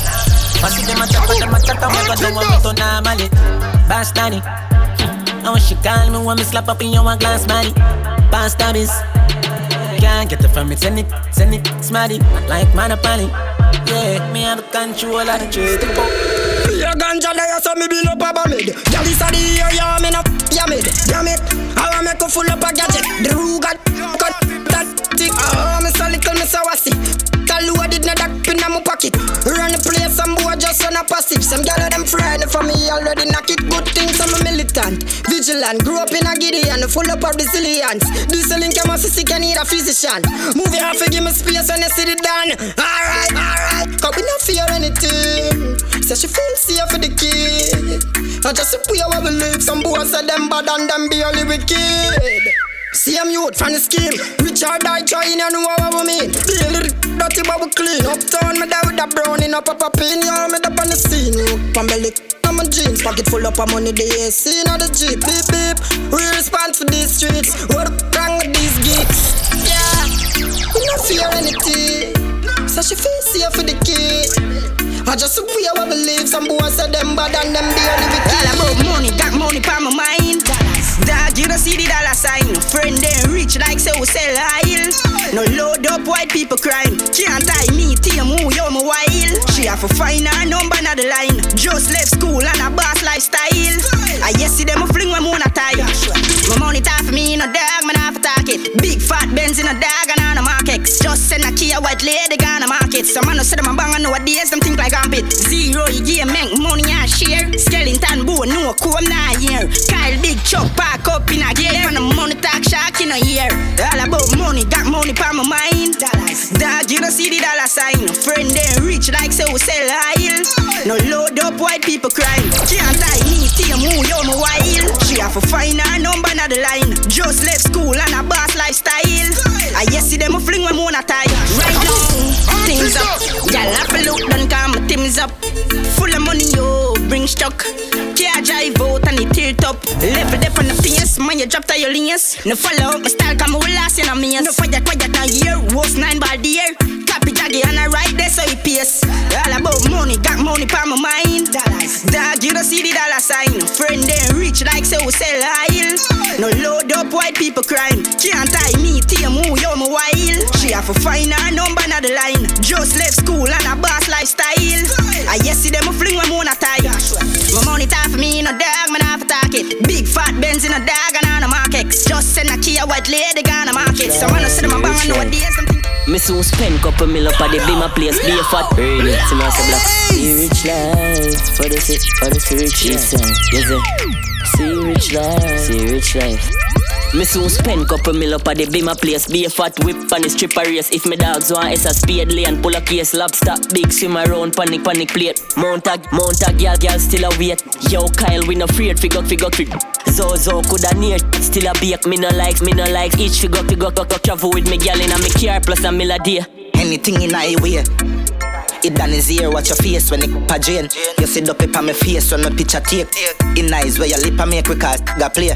I see them a chat, but them a chat, I'm gonna do what me to normally. Bastani. I want she call me when me slap up in your one glass money. Bastards. Can't get it from me, send it, send it, smarty, like Monopoly. Yeah, me have control of the trade. Your ganja there, so me build up a bamid. Girl, this a the year, yeah, me no me. Damn it, I want me to full up a gadget. The ruga, cut that tick. Oh, me so little, me so wassy. Not duck pin in my pocket. Run the place, some boy just on a passive. Some gal them friend for me already knock it. Good things, I'm a militant, vigilant. Grew up in a giddy and full up of resilience. This link, I'm a sissy, can need a physician. Move your half, give me space when you see it done. Alright, alright, cause we not fear anything. Say she feel safe for the kid. I just see where we live. Some boys say them bad and them barely wicked. See I'm youth from the scheme. Richard die trying, you know what we mean. Daily dirty but we clean. Uptown me there with the brownie, up up up in. Me up on the scene. From belly, I'm a jeans, pocket full up of money. The AC, not the Jeep. Beep beep. We respond for these streets. What wrong with these geeks? Yeah, we not fear anything. So she feel safe for the kids. I just we I believe some boys say them bad and them barely with All about money, got money for my mind. Dog, you don't see the dollar sign. Friend them rich like we sell oil. No load up white people crime. Can't tie me, team who you my while. She have to find her number on the line. Just left school and a boss lifestyle. I yes see them a fling when moon a. My money for me, no dog, man have to talk it. Big fat Benz in a dog and on a market. Just send a key a white lady gonna market. Some man no say them a bang on nowadays, them think like armpit. Zero, give make money and share. Skeleton bone, no comb, nah here. Kyle big chop, pack up in a gear. And the money talk shark in a year. All about money, got money for my mind. Dollars. Dog, you don't see the dollar sign. Friend, they rich like say we sell oil. No load up white people crying. Can't tie me, team who you my while. She have to find her number on the line. Just left school and a boss lifestyle. I yes see them a fling when moon a tie. Right now, things up. Y'all have to look, done come, things up. Full of money, yo, bring stock. Can't drive out and it tilt up. Level up on the pace, man, you drop to your lanes. No follow up my style, come we last in a maze. No fire, quiet down here, was nine ball dear. Copy jaggy and I ride there so he pace. All about money, got money for my mind. Dollars. Dog, you don't see the dollar sign. Friend, they rich like say we sell oil. No load up white people crime. Can't tie me, team who you my while. She have to find her number on the line. Just left school and a boss lifestyle. I yes see them a fling when moon a tie. My money tie for me, no dog, man have to talk it. Big fat Benz in a dog and on a market. Just send a key a white lady gonna market. So man, I see them a bang on nowadays. Me soon spend couple mil up at the Bima place, be a fat really. See me say black. See rich life for the for the rich life. Yes, see rich life, see rich life. Me soon spend couple mil up at the Bima place. Be a fat whip on the stripper race. If me dogs want S a spade lane, pull a case, lobster, big swim around, panic, panic plate. Mount a, mount a still a wait. Yo, Kyle, we no afraid, figure, figure, figure. Zozo coulda near, still a bake. Me no like, me no like. Each figure, figure, go, travel with me girl in a me car plus a mill a day. Anything in a way. It done his ear, watch your face when it pa drain. You see the paper my face when my picture take. In eyes where your lip a make quick got play.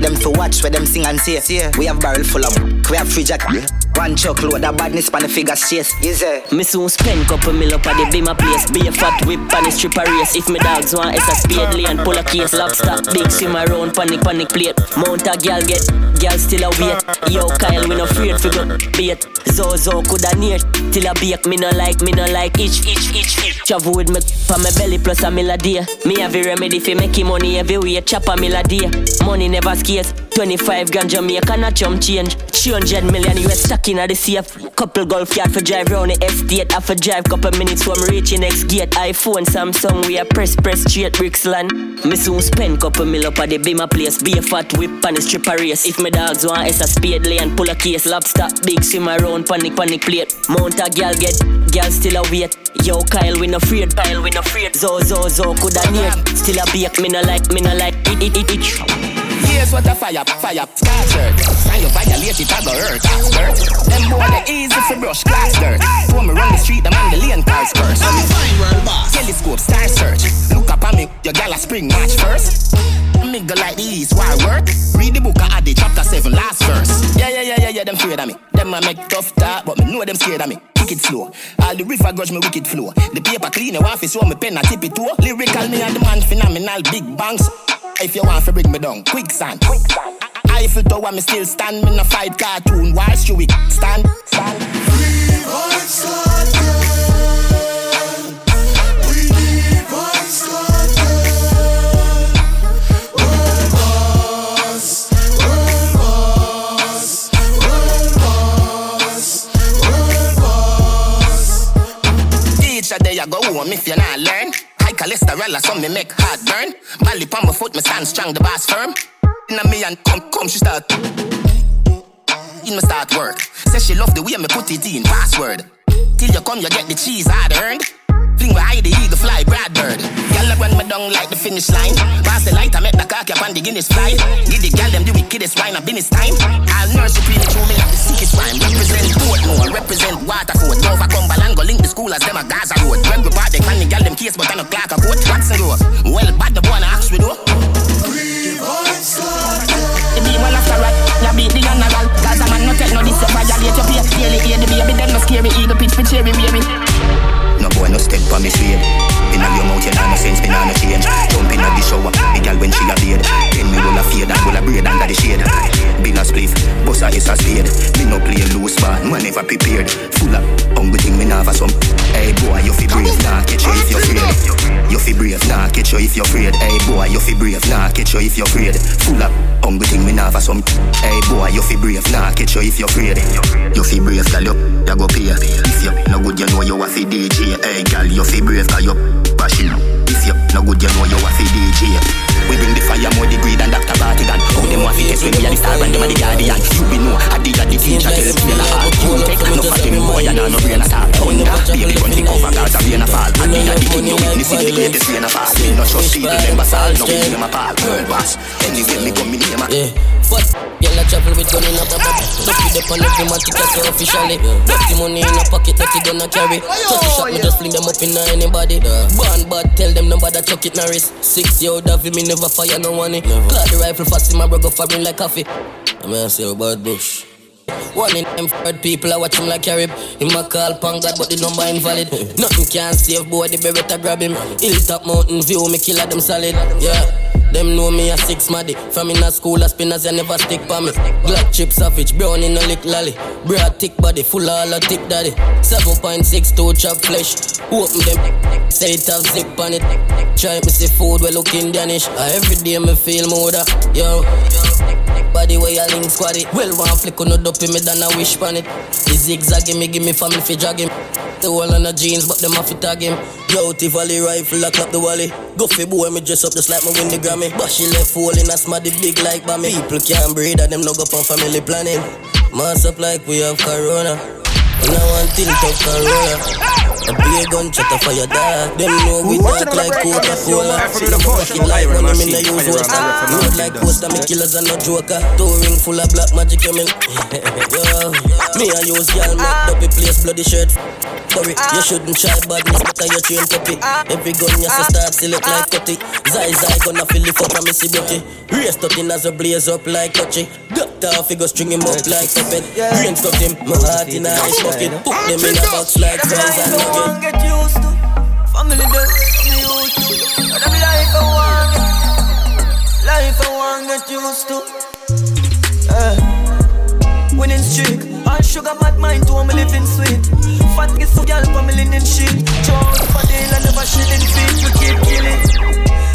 Them to watch where them sing and say. We have barrel full of, we have fridge at one chuck load of badness pan the figures chase. Easy. Me soon spend couple mil up at the Bima place. Be a fat whip on the stripper race. If me dogs want S a spade lane, pull a case, lobster, big swim around, panic, panic plate. Mount a girl get, girl still a wait. Yo, Kyle, we no afraid figure bait. Zozo coulda near, till a bake. Me no like, me no like each, each, each, each. Travel with me for my belly plus a mill a day. Me have a remedy for making money every way. Chop a mill a day. Money never scarce. 25 grand Jamaica, not chum change. 300 million US stuck in the safe. Couple golf yard for drive round the estate. I for drive couple minutes from reaching next gate. iPhone, Samsung, we a press, press straight bricks land. Me soon spend couple mil up at the Bima place. Be a fat whip and the stripper race. If my dogs want S a spade lane, pull a case, lobster, big swim around, panic, panic plate. Mount a girl get, girl still a wait. Yo, Kyle, we no afraid, Kyle, we no afraid. Zo, zo, zo, could I near. Still a bake, me no like, me no like. It, it, it, it. Here's what a fire, fire, shirt. Sign you violate it, I go hurt. Hurt. Them boy they easy for brush glass dirt. When me run the street, them on the lane cars first. I'm fine, world boss. Telescope, star search. Look up at me, your gal a spring match first. Me go like these, why work? Read the book of Adi, chapter 7, last verse. Yeah, yeah, yeah, yeah, yeah, them afraid of me. Them a make tough talk, but me know them scared of me. Kick it slow. All the river grudge me wicked flow. The paper clean, want to show me pen, I tip it too. Lyrical, me and the man phenomenal, big bangs. If you want to bring me down, quicksand. quicksand. Eiffel Tower, me still stand. Me no fight cartoon. Why should we stand? Stand. We need go home if you not learn. Cholesterol, so me make heart burn. Bally on my foot, me stand strong, the boss firm. Inna me and come, come, she start. In me start work. Say she love the way me put it in password. Till you come, you get the cheese hard earned. Fling where I the eagle fly, Brad Bird. Girl, I run me down like the finish line. Pass the light, I make the cock up on the Guinness fly. Give the girl them the wickedest wine, been this time. I'll nurse you premature, me like the sickest rhyme. Represent Portmore, represent Waterford. Dover, Cumberland, go link the school as them a Gaza Road. When we part, can the girl them case, but I no clock a coat. Watson Grove. Well, bad the boy, I ask we do. The beam well after right, ya beat the general a man no tell no this, you violate your pay Daily hear the baby, them no scary Eagle pitch for cherry baby boy no step on me shade Inna your mouth you no sense, me nah no change Jump inna the shower, the girl when she a bathe Then me roll a fade and roll a braid under the shade. Bill a spliff, bust a is a spade. Me no play loose man, man never prepared. Full up, hungry thing me nah for some Hey boy, you fi brave, nah catch you if you're afraid. You fi brave, nah catch you if you're afraid. Hey boy, you fi brave, nah catch you if you're afraid. Full up, hungry thing me for some Hey boy, you fi brave, nah catch you if you're afraid. You fi brave, girl, you, you go pay. If you no good, you know you a fi DJ Hey girl, you fi brave, cause you passion If you no good, you know you a fi DJ We bring the fire more When we are the star and them are the guardian You be know, I did the teacher, tell feel a heart You. Take no them boy, and no brain at all. Thunder, baby run the cover, cause a rain a fall I did the thing, you witness it, the greatest rain a fall Me no trust the members all, no we name a fall World boss, anyway me come, me name a But, girl I travel with gun in a bag Lucky the on every man ticket so officially Dirty money in a pocket, dirty gun a carry Thirty shot, me just fling them up in anybody Born bad, tell them nobody chuck it Norris Six year old Davi, me never fire no one eh. Clad the rifle fast in my bro go foreign like coffee I mean I say about bush one in them third people I watch him like Carib. Him a call pang God, but the number invalid. Nothing can save boy, the beretta grab him. Hilltop mountain view, me kill them solid. Yeah. Them know me a six maddy. From in a school, a spinners, you never stick pa me. Black chip savage, brown in a lick lolly. Broad thick body, full of all a thick daddy. 7.62 chop flesh. Open them, say it have zip on it. Try me see food, we look Indianish. Uh, every day me feel moda, yo. Body where you link squaddy. Well, one flick on no dope me than a wish pan it. The zigzag me, give me family fi drag him. The wall on the jeans, but them have to tag him. Yo, Tivoli rifle, lock up the wally. Go fi boy, me dress up just like me win the Grammy. Me. But she left hole in a smaddy big like by me. People can't breathe and them no go for family planning. Mass up like we have corona. And I want tilt up corona. A beer gun shut a fire dog. Them know we talk like Coca-Cola. Fucking like when I'm in the usual style. Road like poster, me killers and no joker. Touring full of black magic, you mean? Yo, me I use y'all make dopey place bloody shirt. Sorry, you shouldn't try badness, but I train puppy. Every gun you so start select like cutty. Zai Zai gonna fill it up and me see beauty. Race in as a blaze up like touchy. Doctor figure string him up like puppet. Brain stuck him, my heart in a ice bucket. Put them in a box like fries and want linen sheet. Jones for deal and never shilling feet. We keep killing.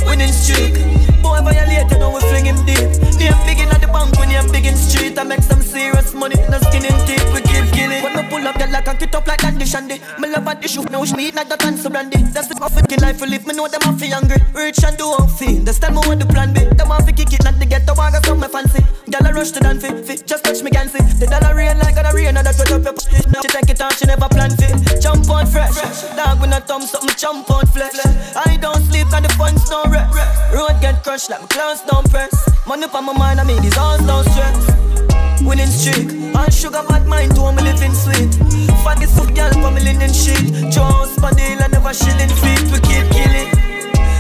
Winning streak. Boy violated, now we fling him deep. Name big in the bank when you're big in street. I make some serious money, no skin in teeth. We keep killing. When me pull up, girl, like a kit up like Andy Shandy. Me love at the shoe, now me eat like the cancer brandy. That's the fucking life we live. Me know them have fi hungry, rich and do not feel. That's time me want the plan B. Them have fi kick it, not to get the wagon, so me fancy. Girl, I rush to dance fi, fi, just touch me can see. The dollar rain like a rain, and that put up your push. Now she take it on, she never plan fi. Jump on fresh, dog with a thumb, something jump on flesh. I don't sleep, and the fun's no rest. Road get crushed like my clowns don't press. Money on my mind, I mean these all don't stress. Winning streak, all sugar bad mind to me living sweet. Faggot foot girl for me linen sheet. Jones I never shilling feet, we keep killing.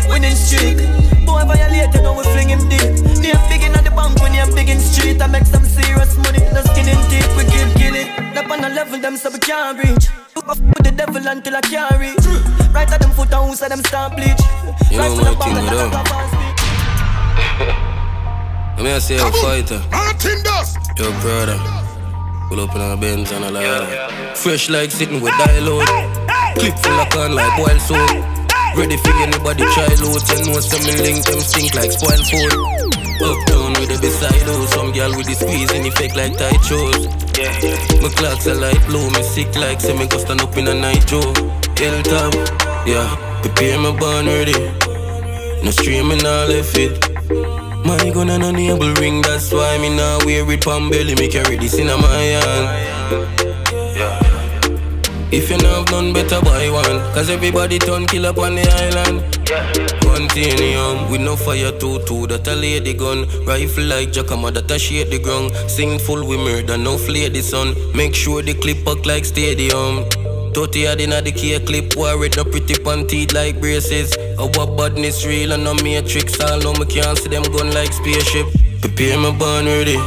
Winning streak, boy violated, now we fling him deep. Near big in the bank when you're big in street. I make some serious money, no skin in teeth, we keep killing. Up on a level, them so we can't reach. With the devil until I can't reach. Right at them foot and who said them start bleach. You know my thing with them. Let me say a fighter. Your brother. Pull up in our Benz and a ladder. Fresh like sitting with dialogue. Clip full of corn like boiled soap. Ready for anybody try loot. You know some link them stink like spoiled food. Uptown with the beside oh, Some girl with the squeeze and effect like tight shoes. My clocks are light blue. Me sick like me go stand up in a night joe. Hilltop, yeah. Prepare my bond ready. No streaming all left it. My gun and enable ring, that's why me now wear it pan belly. Me carry this in my hand. If you know none better buy one. Cause everybody turn kill up on the island. Continuum with no fire two two That a lady gun. Rifle like Jacama that a shade the ground. Sing full with murder no flare the sun. Make sure the clip back like stadium. 30 had inna the key clip Worried no pretty panty like braces. Our badness real and no matrix All know me can't see them gun like spaceship. Prepare my band ready.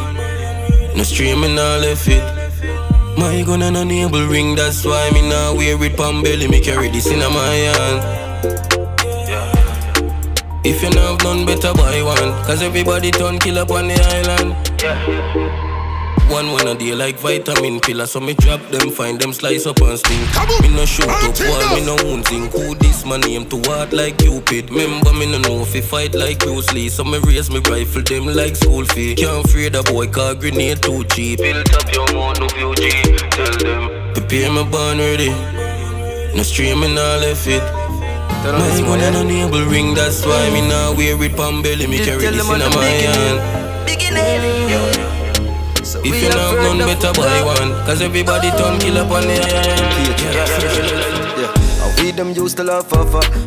No streaming all left it My gun and enable ring That's why me now wear it pan belly Me carry this in my hand. If you know have none better buy one Cause everybody turn kill up on the island one one a day like vitamin pillar So me drop them, find them, slice up and stink Me no shoot up wall, me no wound zinc Who this my name to what like Cupid? Remember me no know if he fight like Bruce Lee. So me raise me rifle them like school fee. Can't afraid a boy car grenade too cheap. Built up your mouth no view G. Tell them. Prepare my band ready. No streaming all left it. My gun and enable ring, that's why me now wear it pan belly. Me carry this in my hand Big in heavy, if you know none better buy one. Cause everybody turn kill up on the yeah. We them used to love for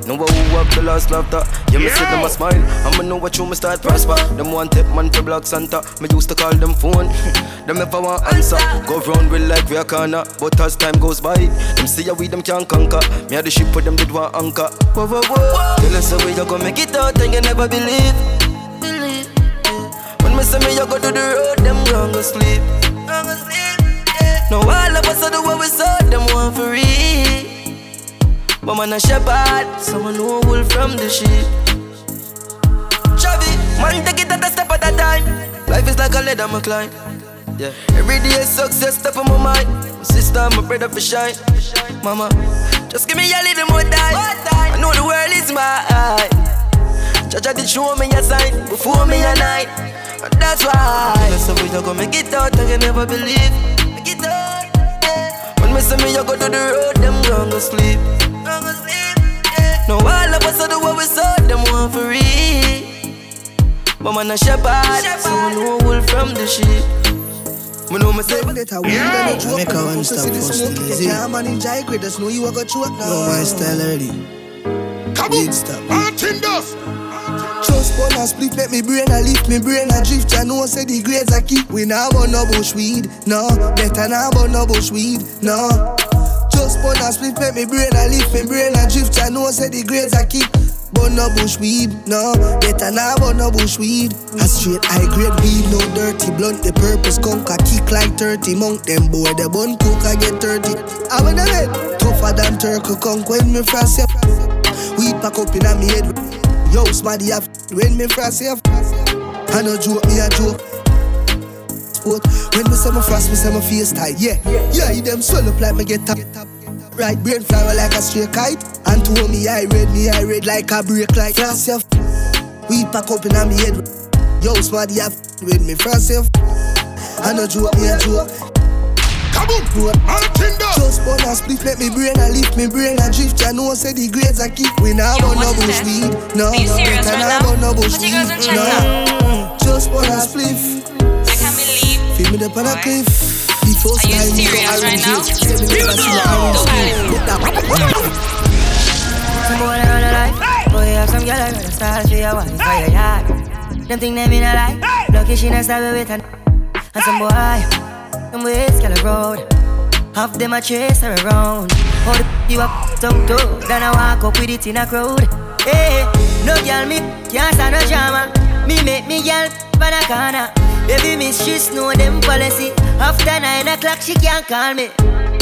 Know who up the last laughter. Yeah, me see them a smile. I'ma know what you me start prosper. Them one tip man for block Santa. Me used to call them phone. Them if I want answer. Go round with like we a corner. But as time goes by Them see how we them can't conquer. Me had the ship with them did one anchor. Whoa, whoa, whoa. Tell us how we you gonna make it out And you never believe Believe When me say me you go to the road Them wrong go sleep. Now all of us are the way we saw Them want real. But man a shepherd, someone know wool from the sheep. Chavi, man take it at a step at a time. Life is like a ladder, my climb. Yeah. Every day is success, step on my mind. My sister, my brother for shine. Mama, just give me a little more time. I know the world is mine. Judge did show me a sign before me a night. And that's why. That's the way you go make it out, I can never believe. Make it out. Yeah. When me say me, you go to the road, them gone go sleep. Gone go sleep. Yeah. Now all of us are the way we saw them want for real. But man a shepherd, so I know wolf from the sheep. Me know myself. Let a win, then a joke. Make a one stop first. You can't manage high grade, just know you a go choke now. No, my style already. Big stop. Martin Dust. Trust bun and split, make me brain a lift, me brain a drift. Ya know say the grades I keep. We nah burn no bush weed, no. Better nah burn no bush weed, no. Just bun and split, make me brain a lift, me brain a drift. Ya know say the grades I keep. Burn no bush weed, no. Better nah burn no bush weed. A straight high grade weed, no dirty blunt. The purpose conquer kick like 30 monk. Them boy the bun cook I get 30. I I head tougher than turkey conk when me frost. Weed pack up in a me head. Yo, smarty have when me frost ya. I no joke, me a joke. Sport. When me say my frost, me say my face tight. Yeah, yeah, you them swell up like me get top. Right brain flower like a straight kite. And to me I red, me I red like a break like frost ya. Weed pack up in me head. Yo, smarty have when me frost ya. I no joke, me a joke. Kaboom! Just bun and split, make me brain a lift, me brain a drift. Ya know say the grades a keep. We nah burn no bush weed, no. Are you serious Better right nah now? burn no bush What you weed, guys are trying no. Just bun and spliff. I can't believe. Feel me up on a cliff. The first Are you time me go serious right orange now? hill. Say me never see no orange hill. But that Some boy they run a life. Boy, you have some girl I run a style for your wife for your yard. Them think them in a lie. Lucky she not stab with an and some boy, them ways girl road. Half them a chase her around. How the you up tongue too? Then I walk up with it in a crowd. Hey, no girl me can't stand no drama. Me make me girl pan a corner. Baby miss she know them policy. After nine o'clock she can't call me.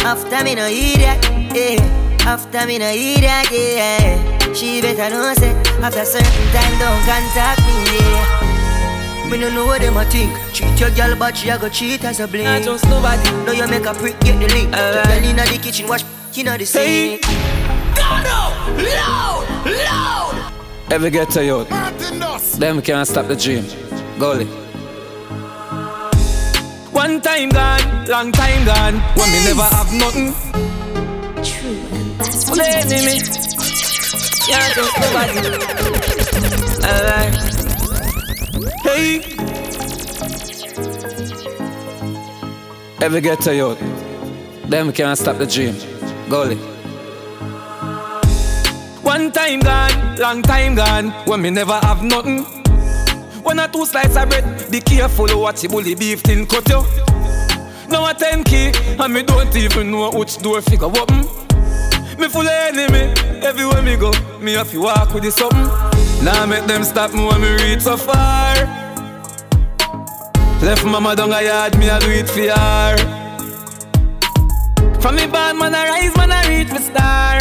After me no idiot, yeah. After me no idiot, yeah. She better know say after certain time don't contact me, yeah. Me no know what them a think. Cheat your girl, but she a go cheat as a blame. I trust nobody. Now you make a prick, get the link. Uh, girl inna the kitchen, wash you know the sink. Ever get to you? Them can't stop the dream. Gully. One time gone, long time gone. When me never have nothing. The enemy. Can't trust nobody. Alright. Hey. Ever get to you? Them can't stop the dream. Gully. One time gone, long time gone, when me never have nothing. One or two slices of bread, be careful what you bully beef tin cut you. Now a 10 key, and me don't even know which door figure open. Me full of enemy, everywhere me go, me have to walk with the something. Now make them stop me when me reach so far. Left mama down a yard, me a do it for her. From me bad man I rise, man I reach me star.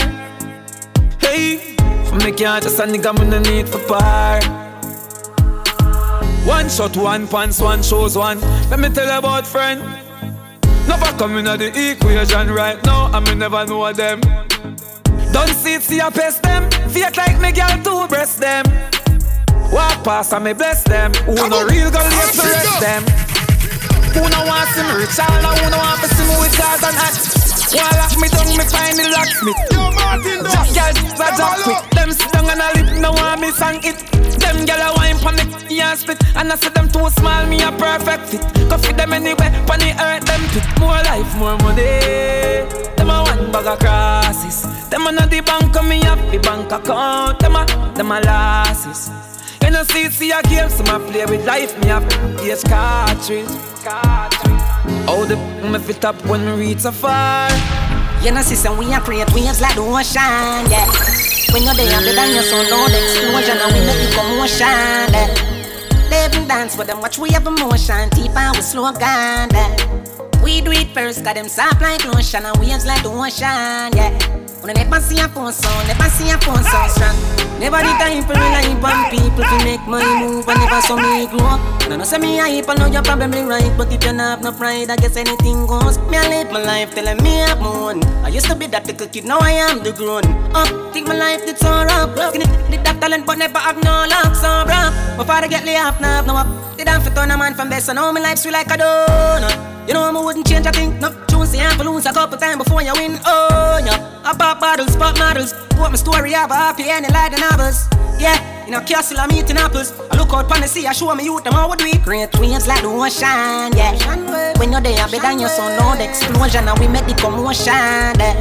Hey, from me can't just a nigga me no need for par. One shot, one pants, one shows one. Let me tell you about friend. Never coming at the equation right now, and me never know them. Don't see it, see I pest them. Fake like me girl to breast them. Walk past and me bless them. Who no real girl yet to rest them. Who no want see me rich, all I who no want to see me with cars and hats. Wall lock me down, me find the locksmith. Yo, Martin Jack girl, a jack quick. Them sit down and a lip, no want me sang it. Them gyal a wine pon me and spit, and I see them too small, me a perfect fit. Go fit them anywhere, pon the earth them fit. More life, more money. Them a one bag of crosses. Them a not the bank, me have the bank account. Them a, them a losses. You know see, see a game, so I play with life. Me have PS cartridge. How the me fit up when we reach so far? You know, sister, we are create waves like the ocean, yeah. When you're there, the than your soul, no the explosion, and we make it commotion, yeah. Live and dance with them, watch we have emotion, deep and we slow down, yeah. We do it first, got them soft like lotion, and waves like the ocean, yeah. I never see a phone sound, never see a phone sound strong. Never the time for rely on people to make my move, and never saw me grow up. And I know say me hype, I know you're probably right, but if you not have no pride, I guess anything goes. Me I live my life telling me I'm on. I used to be that little kid, now I am the grown up. Think my life did so rough. Skinny, did that talent, but never have no luck, so rough. My father get laid off, now no up. Did I fit on a man from best, so now my life sweet like a donut. You know I wouldn't change a thing. No choose the ample lose a couple times before you win. Oh yeah, I pop bottles, pop models. Put my story up, happy ending like the novels. Yeah, In a castle, I'm eating apples. I look out pon the sea, I show me youth, them how we. Great waves like the ocean, yeah. When you're there, better than your son, know the explosion, and we make the commotion, there.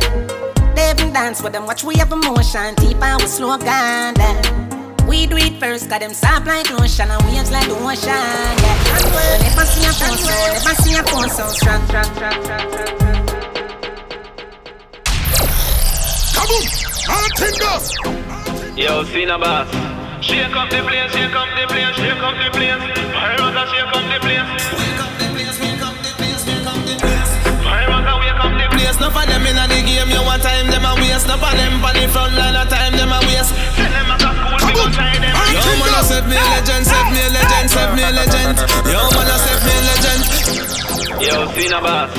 They even dance with them, watch we have emotion, deep and we slow down, there. We do it first, got them soft like lotion and waves like the ocean, yeah. Never see a phone so, never see a phone so strong, strong, strong, strong, strong. Kaboom! Martin Yo, Cena Bass. Shake up the place, shake up the place, shake up the place. Pirates, shake up the place. Wake up the up the of them inna the game, you want time them a waste. Enough of them on the front line, a time them a waste. Send them out of school, we gon' try them. Yo man, I set me a legend, set me a legend, set me a legend. Yo man, I set me a legend. Yo, Cena Bass.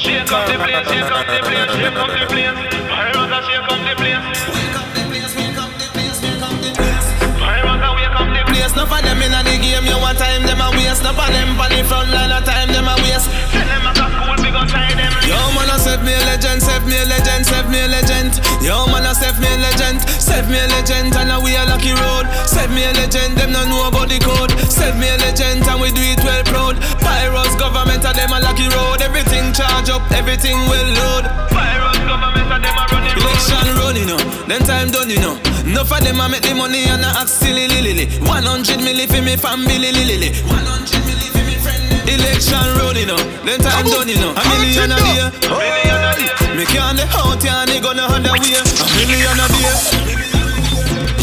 Shake up the place, shake up the place, shake up the place. Pirates, shake up the place. Wake up the place, wake up the place, wake up the place. Pirates, wake up the place. Enough of them inna the game, you want time them a waste. Enough of them on the front line, a time them a waste. Send them out of gon' try them. Yo man, I set me a legend, set me a legend, set me a legend. Yo man, I set me a legend, set me a legend, and now we a lucky road. Set me a legend, them no know about the code. Set me a legend, and we do it well proud. Pyros government, and them a lucky road. Everything charge up, everything well load. Pirates, government, and them a running road. Election running up, then time done you know. Enough of them a make the money and a act silly lily. 100 milli for me family lily. 100 Election running up, then time done you know. A million a day. Oh, me can't the out and they gonna way. A million a day.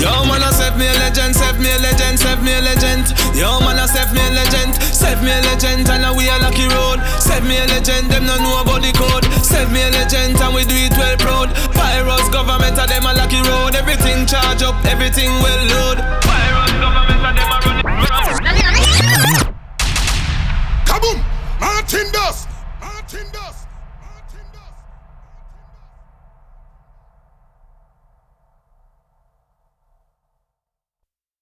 Yo man, I set me a legend, set me a legend, set me a legend. Yo man, I set me a legend, set me a legend, and now we a lucky road. Set me a legend, them no know about the code. Set me a legend, and we do it well proud. Pyros government, and them a lucky road. Everything charge up, everything well load. Pirates, government, and them a running Kaboom! Martin Dust! Martin Dust!